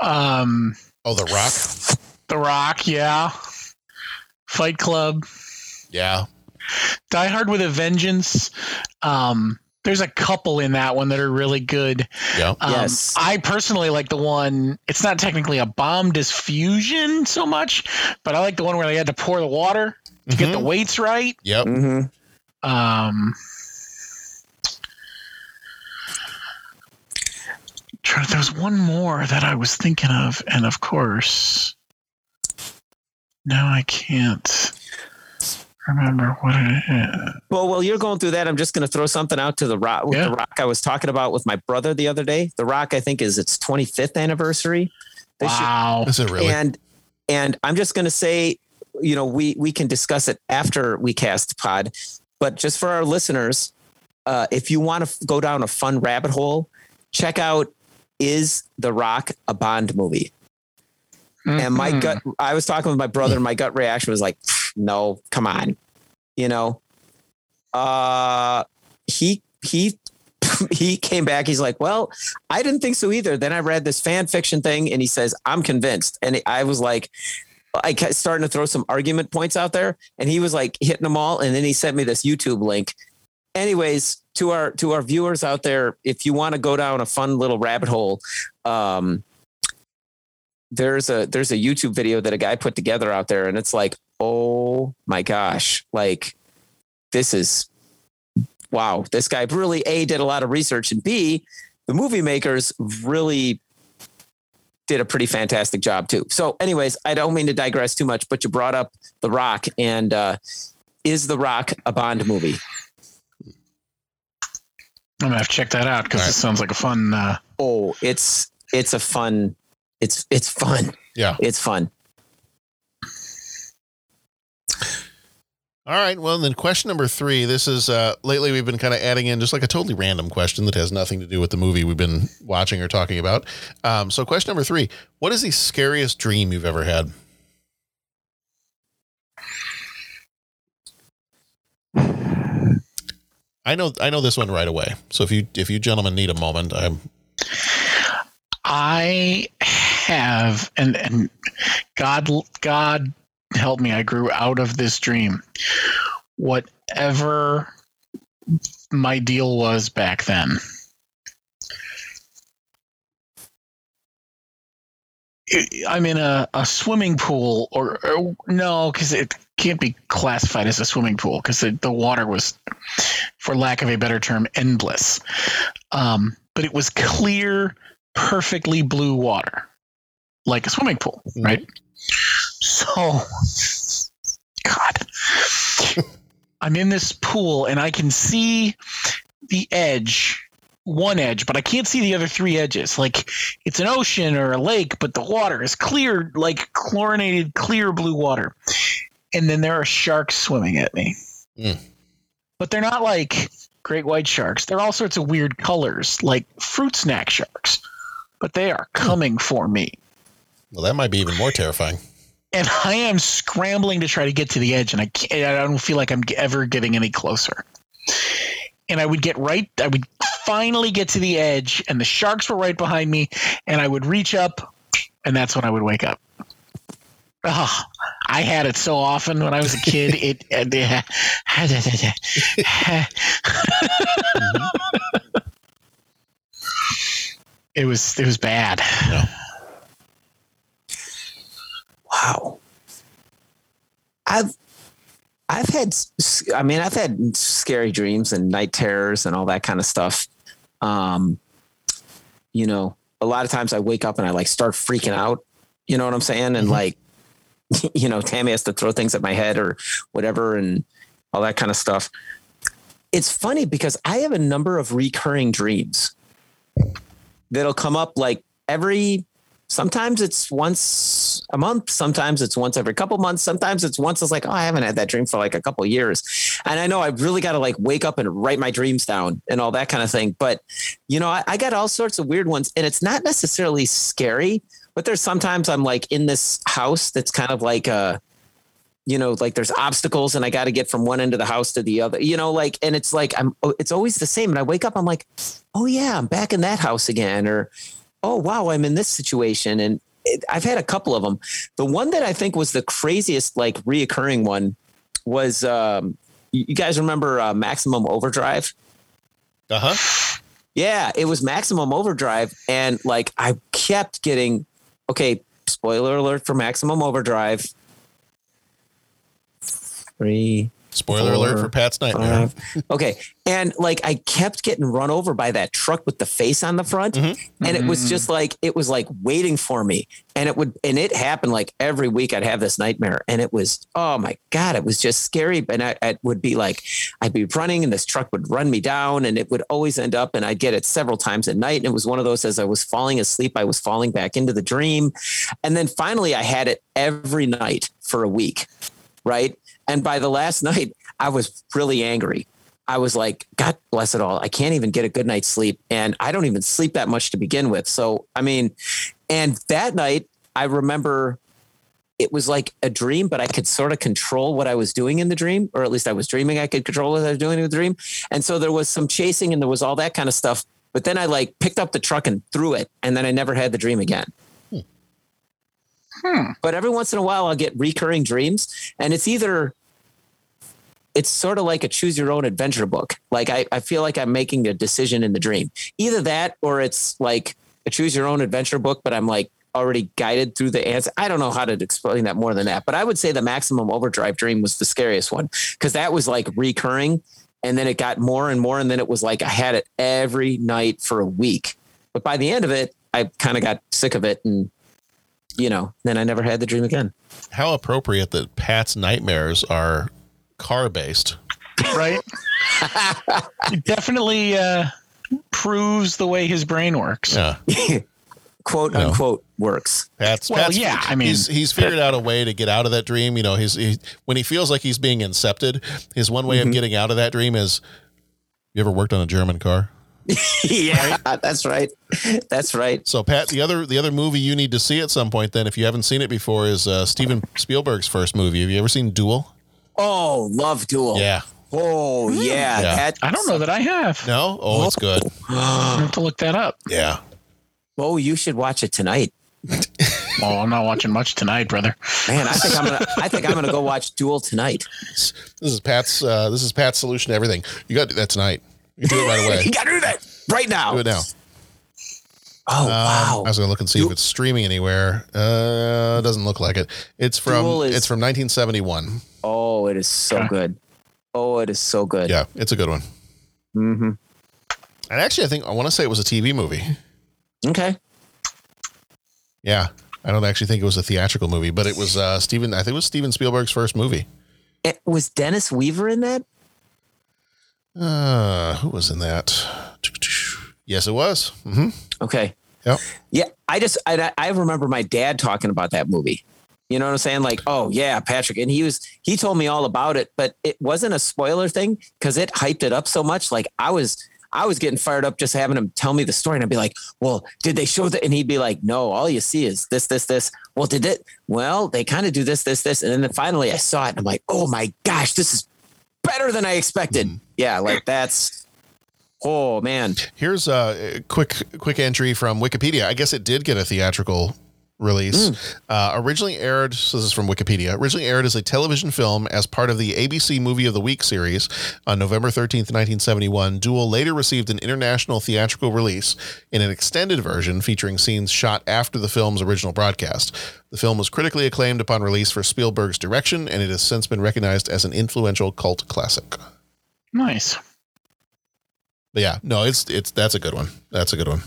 Um, Oh, the rock. The Rock, yeah. Fight Club, Yeah. Die Hard with a Vengeance. Um, there's a couple in that one that are really good. Yeah. Um, Yes. I personally like the one, it's not technically a bomb diffusion so much, but I like the one where they had to pour the water to get the weights right. Yep. hmm Um, try- there was one more that I was thinking of, and of course, now I can't remember what it is. Well, while you're going through that, I'm just going to throw something out to the rock. With Yeah. the rock I was talking about with my brother the other day. The rock, I think, is its 25th anniversary. this year. Wow. Is it really? And and I'm just going to say, you know, we we can discuss it after we cast pod, but just for our listeners, uh, if you want to f- go down a fun rabbit hole, check out "Is the Rock a Bond movie?" And my Mhm. gut, I was talking with my brother, and my gut reaction was like, "No, come on," you know. Uh, he he he came back. He's like, "Well, I didn't think so either." Then I read this fan fiction thing, and he says, "I'm convinced." And I was like, I kept starting to throw some argument points out there, and he was like hitting them all. And then he sent me this YouTube link. Anyways, to our to our viewers out there, if you want to go down a fun little rabbit hole, um, there's a there's a YouTube video that a guy put together out there, and it's like, oh my gosh, like this is wow, this guy really A did a lot of research and B, the movie makers really did a pretty fantastic job too. So, anyways, I don't mean to digress too much, but you brought up The Rock, and uh, is The Rock a Bond movie? I'm gonna have to check that out because it sounds like a fun. Uh, Oh, it's it's a fun. It's it's fun. Yeah. It's fun. All right. Well, then question number three. This is uh, lately we've been kind of adding in just like a totally random question that has nothing to do with the movie we've been watching or talking about. Um, so, question number three: What is the scariest dream you've ever had? I know, I know this one right away. So if you if you gentlemen need a moment, I'm I have, and and God, God help me, I grew out of this dream. Whatever my deal was back then. I'm in a, a swimming pool, or, or no, because it can't be classified as a swimming pool because the, the water was, for lack of a better term, endless. Um, but it was clear, perfectly blue water, like a swimming pool, mm-hmm. right? So, God, I'm in this pool and I can see the edge, one edge, but I can't see the other three edges. Like it's an ocean or a lake, but the water is clear, like chlorinated, clear blue water. And then there are sharks swimming at me. Mm. But they're not like great white sharks. They're all sorts of weird colors, like fruit snack sharks. But they are coming for me. Well, that might be even more terrifying. and I am scrambling to try to get to the edge, and I can't, I don't feel like I'm ever getting any closer. And I would get right, I would finally get to the edge, and the sharks were right behind me, and I would reach up, and that's when I would wake up. Oh, I had it so often when I was a kid. It, it mm-hmm. it was it was bad. Wow. I've I've had I mean I've had scary dreams and night terrors and all that kind of stuff. Um you know, a lot of times I wake up and I like start freaking out, you know what I'm saying? And like you know, Tammy has to throw things at my head or whatever and all that kind of stuff. It's funny because I have a number of recurring dreams that'll come up like every sometimes it's once a month sometimes it's once every couple months sometimes it's once it's like oh i haven't had that dream for like a couple years. And i know i've really got to like wake up and write my dreams down and all that kind of thing but you know I, I got all sorts of weird ones and it's not necessarily scary but there's sometimes i'm like in this house that's kind of like a you know like there's obstacles and i got to get from one end of the house to the other you know like and it's like i'm oh, it's always the same and i wake up i'm like oh yeah i'm back in that house again or oh wow i'm in this situation. And it, i've had a couple of them. The one that i think was the craziest like reoccurring one was um you guys remember uh, maximum overdrive? Uh-huh. Yeah it was maximum overdrive. And like i kept getting okay spoiler alert for maximum overdrive. Three Spoiler alert for Pat's nightmare. five. Okay. And like I kept getting run over by that truck with the face on the front. Mm-hmm. And it was mm-hmm. just like it was like waiting for me. And it would and it happened like every week I'd have this nightmare. And it was, oh my God, it was just scary. And I, I would be like, I'd be running and this truck would run me down and it would always end up and I'd get it several times at night. And it was one of those as I was falling asleep, I was falling back into the dream. And then finally I had it every night for a week. Right. And by the last night, I was really angry. I was like, God bless it all. I can't even get a good night's sleep. And I don't even sleep that much to begin with. So, I mean, and that night, I remember it was like a dream, but I could sort of control what I was doing in the dream, or at least I was dreaming I could control what I was doing in the dream. And so there was some chasing and there was all that kind of stuff. But then I like picked up the truck and threw it. And then I never had the dream again. Hmm. But every once in a while, I'll get recurring dreams, and it's either it's sort of like a choose your own adventure book. Like I, I feel like I'm making a decision in the dream. Either that or it's like a choose your own adventure book, but I'm like already guided through the answer. I don't know how to explain that more than that, but I would say the maximum overdrive dream was the scariest one because that was like recurring and then it got more and more. And then it was like I had it every night for a week. But by the end of it, I kind of got sick of it, and you know, then I never had the dream again. How appropriate that Pat's nightmares are car based. Right. it definitely uh, proves the way his brain works. Yeah. Quote You know. unquote works. Pat's, Well, Pat's- yeah, I mean- he's he's figured out a way to get out of that dream. You know, he's he, when he feels like he's being incepted, his one way Mhm. of getting out of that dream is. You ever worked on a German car? yeah, that's right. That's right. So Pat, the other the other movie you need to see at some point, then, if you haven't seen it before, is uh, Steven Spielberg's first movie. Have you ever seen Duel? Oh, love Duel. Yeah. Oh yeah. Yeah. That, I don't know that I have. No. Oh, it's good. I have to look that up. Yeah. oh, you should watch it tonight. Well, I'm not watching much tonight, brother. Man, I think I'm gonna. I think I'm gonna go watch Duel tonight. This is Pat's. Uh, this is Pat's solution to everything. You got to do that tonight. You do it right away. you gotta do that right now. do it now. Oh Um, wow. I was gonna look and see if it's streaming anywhere. Uh, doesn't look like it. It's from. Is- it's from 1971. Oh, it is so Okay. good. Oh, it is so good. Yeah, it's a good one. Mm-hmm. And actually, I think I want to say it was a TV movie. Okay. Yeah, I don't actually think it was a theatrical movie, but it was uh, Steven. I think it was Steven Spielberg's first movie. It, was Dennis Weaver in that? Uh, who was in that? Yes, it was. hmm Okay. Yep. Yeah, I just I I remember my dad talking about that movie. You know what I'm saying? Like, oh yeah, Patrick, and he was he told me all about it, but it wasn't a spoiler thing because it hyped it up so much. Like I was I was getting fired up just having him tell me the story, and I'd be like, well, did they show that? And he'd be like, no, all you see is this, this, this. Well, did it? Well, they kind of do this, this, this, and then finally I saw it, and I'm like, oh my gosh, this is better than I expected. Yeah, like that's. Oh man. Here's a quick quick entry from Wikipedia. I guess it did get a theatrical release. Uh, originally aired, so this is from Wikipedia. Originally aired as a television film as part of the ABC Movie of the Week series on November 13th, 1971. Duel later received an international theatrical release in an extended version featuring scenes shot after the film's original broadcast. The film was critically acclaimed upon release for Spielberg's direction, and it has since been recognized as an influential cult classic. Nice. But yeah, no, it's it's that's a good one. That's a good one.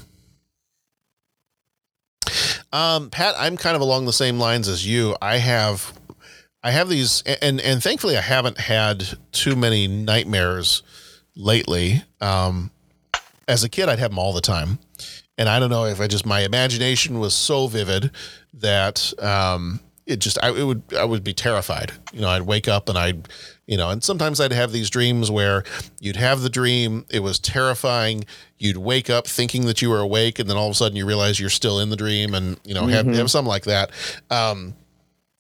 Um, Pat, I'm kind of along the same lines as you. I have I have these and and thankfully I haven't had too many nightmares lately. Um as a kid I'd have them all the time. And I don't know if I just my imagination was so vivid that um it just I it would I would be terrified. You know, I'd wake up and I'd you know, and sometimes I'd have these dreams where you'd have the dream, it was terrifying. You'd wake up thinking that you were awake, and then all of a sudden you realize you're still in the dream, and you know, have Mhm. have something like that. Um,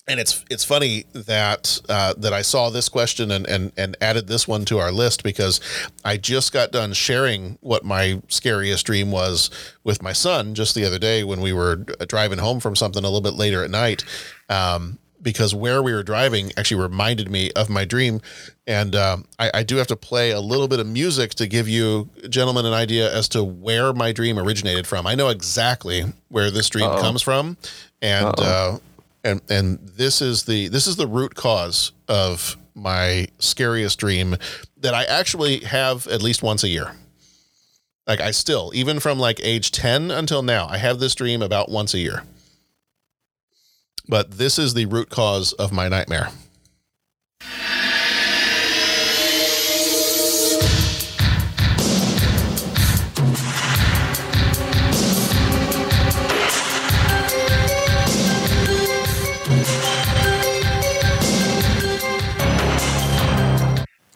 and it's it's funny that uh, that I saw this question and and and added this one to our list because I just got done sharing what my scariest dream was with my son just the other day when we were driving home from something a little bit later at night. Um, because where we were driving actually reminded me of my dream, and um, I, I do have to play a little bit of music to give you gentlemen an idea as to where my dream originated from. I know exactly where this dream Uh-oh. comes from, and uh, and and this is the this is the root cause of my scariest dream that I actually have at least once a year. Like I still, even from like age 10 until now, I have this dream about once a year. But this is the root cause of my nightmare.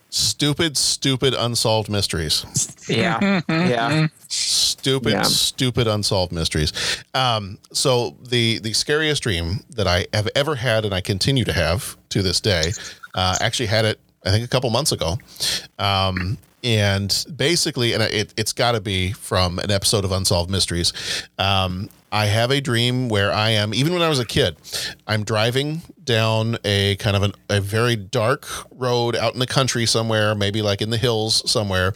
Stupid, stupid unsolved mysteries. Yeah. yeah. Stupid, Yeah. stupid unsolved mysteries. Um, so the the scariest dream that I have ever had, and I continue to have to this day, uh, actually had it I think a couple months ago. Um, and basically, and it, it's got to be from an episode of Unsolved Mysteries. Um, I have a dream where I am, even when I was a kid, I'm driving down a kind of an, a very dark road out in the country somewhere, maybe like in the hills somewhere.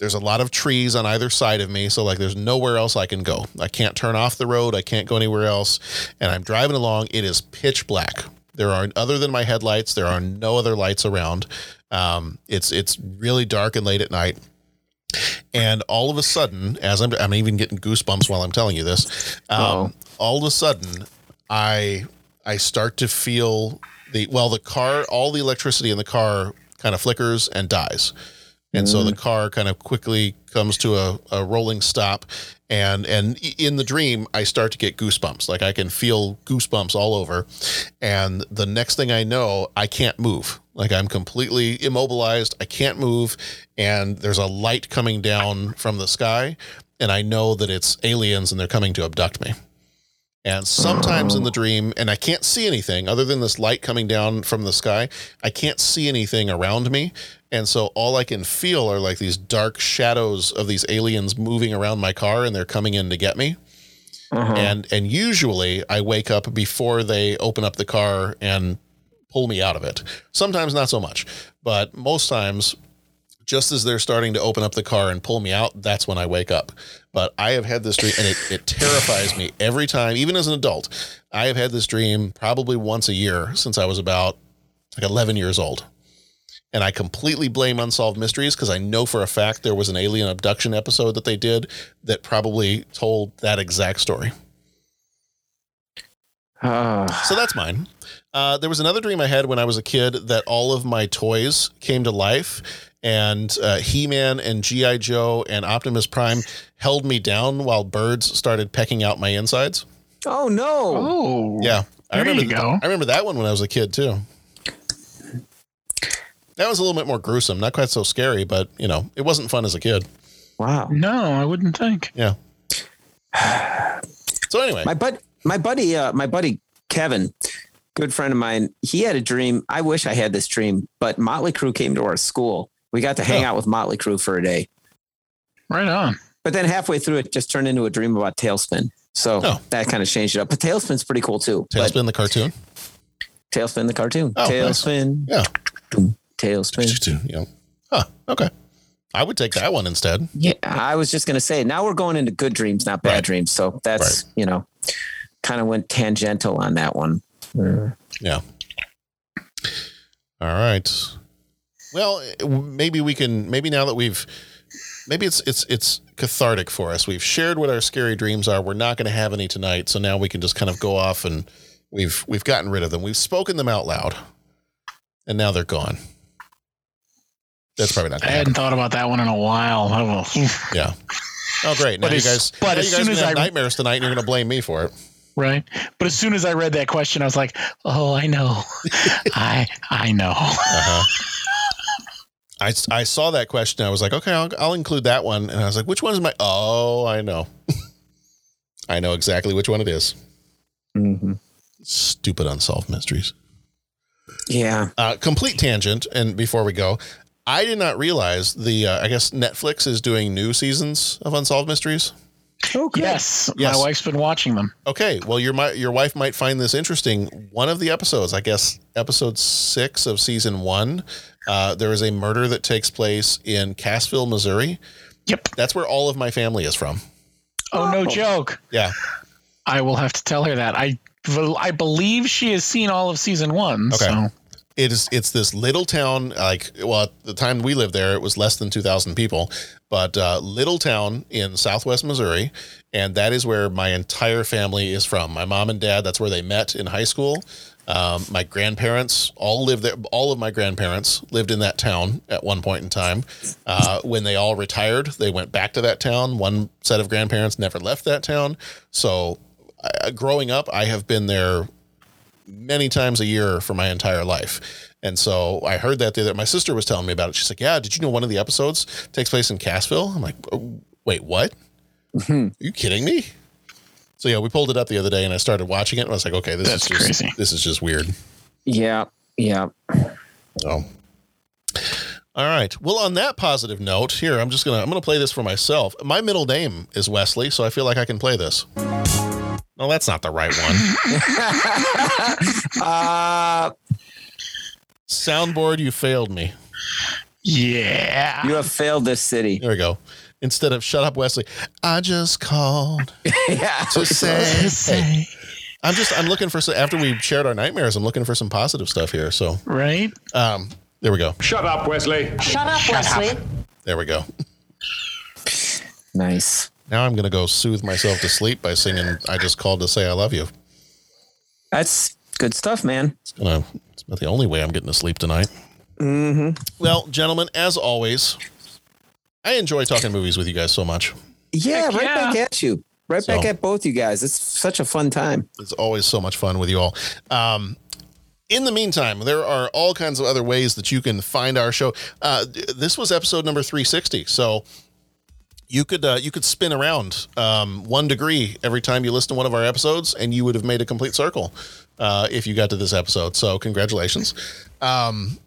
There's a lot of trees on either side of me. So, like, there's nowhere else I can go. I can't turn off the road. I can't go anywhere else. And I'm driving along. It is pitch black. There are, other than my headlights, there are no other lights around. Um, it's, it's really dark and late at night And all of a sudden, as I'm, I'm even getting goosebumps while I'm telling you this. Um, all of a sudden, I I start to feel the well, the car, all the electricity in the car kind of flickers and dies. And so the mm. car kind of quickly comes to a, a rolling stop. And and in the dream, I start to get goosebumps. Like I can feel goosebumps all over. And the next thing I know, I can't move. Like I'm completely immobilized. I can't move. And there's a light coming down from the sky. And I know that it's aliens and they're coming to abduct me. And sometimes in the oh. dream, and I can't see anything other than this light coming down from the sky, I can't see anything around me. And so all I can feel are like these dark shadows of these aliens moving around my car and they're coming in to get me. Uh-huh. And and usually I wake up before they open up the car and pull me out of it. Sometimes not so much, but most times just as they're starting to open up the car and pull me out, that's when I wake up. But I have had this dream and it, it terrifies me every time, even as an adult. I have had this dream probably once a year since I was about like 11 years old. And I completely blame Unsolved Mysteries because I know for a fact there was an alien abduction episode that they did that probably told that exact story. So that's mine. Uh, there was another dream I had when I was a kid that all of my toys came to life, and uh, He Man and G.I. Joe and Optimus Prime held me down while birds started pecking out my insides. Oh, no. Oh. Yeah. I There remember you go. I remember that one when I was a kid too. That was a little bit more gruesome, not quite so scary, but you know, it wasn't fun as a kid. Wow. No, I wouldn't think. Yeah. So anyway, my bud, my buddy, uh, my buddy Kevin, good friend of mine, he had a dream. I wish I had this dream, but Motley Crue came to our school. We got to hang Oh. out with Motley Crue for a day. Right on. But then halfway through, it just turned into a dream about TaleSpin. So Oh. that kind of changed it up. But TaleSpin's pretty cool too. But TaleSpin the cartoon. TaleSpin the cartoon. Oh, nice. TaleSpin. Yeah. TaleSpin. Yeah. Huh. Okay. I would take that one instead. Yeah, I was just gonna say. Now we're going into good dreams, not bad dreams. So that's you know, kind of went tangential on that one. Yeah. All right. Well, maybe we can. Maybe now that we've, maybe it's it's it's cathartic for us. We've shared what our scary dreams are. We're not going to have any tonight, so now we can just kind of go off and we've we've gotten rid of them. We've spoken them out loud, and now they're gone. That's probably not. I Gonna hadn't thought about that one in a while. I Yeah. Oh, great! Now But you as- guys, but now as you guys soon are as have I- nightmares tonight, and you're going to blame me for it. Right. But as soon as I read that question, I was like, oh, I know. I I know. Uh-huh. I, I saw that question. I was like, okay, I'll, I'll include that one. And I was like, which one is my? Oh, I know. I know exactly which one it is. Mm-hmm. Stupid unsolved mysteries. Yeah. Uh, complete tangent. And before we go, I did not realize the. Uh, I guess Netflix is doing new seasons of Unsolved Mysteries. Yes, Yes. My wife's been watching them. Okay, well, your my, your wife might find this interesting. One of the episodes, I guess, episode six of season one, uh, there is a murder that takes place in Cassville, Missouri. Yep, that's where all of my family is from. Oh, no joke. Yeah, I will have to tell her that. I I believe she has seen all of season one. Okay. So It is it's this little town like well at the time we lived there it was less than 2000 people but uh, little town in southwest Missouri and that is where my entire family is from. My mom and dad that's where they met in high school. Um, my grandparents all lived there all of my grandparents lived in that town at one point in time. Uh, when they all retired they went back to that town. One set of grandparents never left that town. So uh, growing up I have been there many times a year for my entire life. And so I heard that the other, my sister was telling me about it. She's like, yeah, did you know one of the episodes takes place in Cassville? I'm like, oh, wait, what? Hmm. Are you kidding me? So yeah, we pulled it up the other day and I started watching it and I was like, okay, this That's is just, crazy. this is just weird. Yeah. Yeah. So, all right. Well, on that positive note, here I'm just gonna I'm gonna play this for myself. My middle name is Wesley, so I feel like I can play this. No, that's not the right one. uh, Soundboard, you failed me. Yeah. You have failed this city. There we go. Instead of shut up, Wesley, I just called yeah. to say. Hey, I'm just I'm looking for some after we shared our nightmares. I'm looking for some positive stuff here. So right. Um, there we go. Shut up, Wesley. Shut up, Wesley. There we go. Nice. Now I'm going to go soothe myself to sleep by singing I Just Called to Say I Love You. That's good stuff, man. It's, gonna, it's not the only way I'm getting to sleep tonight. Mm-hmm. Well, gentlemen, as always, I enjoy talking movies with you guys so much. Yeah, Heck right yeah. back at you. Right back at both you guys. It's such a fun time. It's always so much fun with you all. Um, in the meantime, there are all kinds of other ways that you can find our show. Uh, this was episode number 360, so you could uh, you could spin around um, one degree every time you listen to one of our episodes, and you would have made a complete circle uh, if you got to this episode. So congratulations. Um,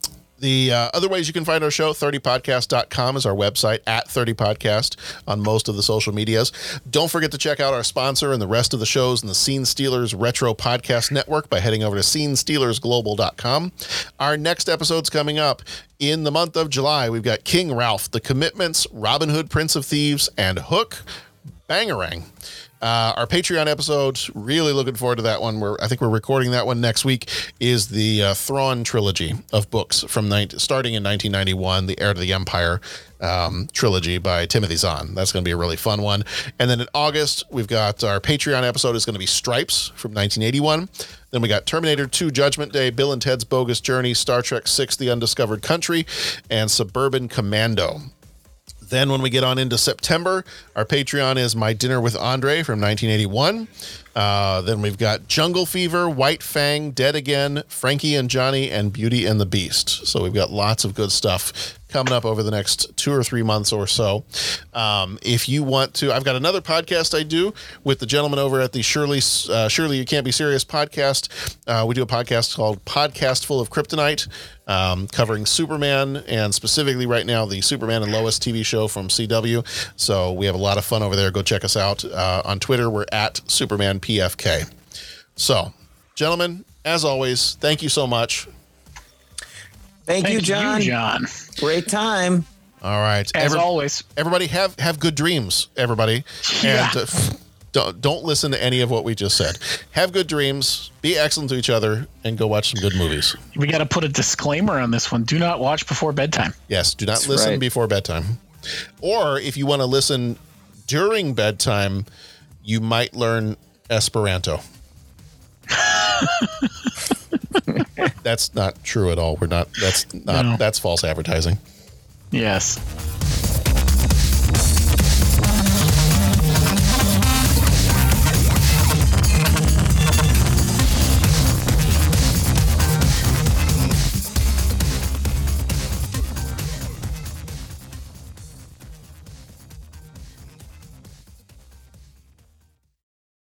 the uh, other ways you can find our show, 30podcast.com is our website, at 30podcast on most of the social medias. Don't forget to check out our sponsor and the rest of the shows in the Scene Stealers Retro Podcast Network by heading over to scenestealersglobal.com. Our next episode's coming up in the month of July. We've got King Ralph, The Commitments, Robin Hood, Prince of Thieves, and Hook Bangarang. Uh, our Patreon episode, really looking forward to that one. We're, I think we're recording that one next week. Is the uh, Thrawn trilogy of books from 19, starting in 1991, the Heir to the Empire um, trilogy by Timothy Zahn. That's going to be a really fun one. And then in August, we've got our Patreon episode is going to be Stripes from 1981. Then we got Terminator 2 Judgment Day, Bill and Ted's Bogus Journey, Star Trek 6 The Undiscovered Country, and Suburban Commando. Then, when we get on into September, our Patreon is My Dinner with Andre from 1981. Uh, then we've got Jungle Fever, White Fang, Dead Again, Frankie and Johnny, and Beauty and the Beast. So we've got lots of good stuff coming up over the next two or three months or so. Um, if you want to, I've got another podcast I do with the gentleman over at the Shirley uh, Surely You Can't Be Serious podcast. Uh, we do a podcast called Podcast Full of Kryptonite um, covering Superman and specifically right now the Superman and Lois TV show from CW. So we have a lot of fun over there. Go check us out uh, on Twitter. We're at Superman PFK. So, gentlemen, as always, thank you so much. Thank, you, Thank you, John. John. Great time. All right, As always. everybody have have good dreams, everybody, Yeah. and uh, don't don't listen to any of what we just said. Have good dreams, be excellent to each other, and go watch some good movies. We got to put a disclaimer on this one. Do not watch before bedtime. Yes, do not That's listen right. before bedtime. Or if you want to listen during bedtime, you might learn Esperanto. that's not true at all. We're not that's not No. that's false advertising. Yes.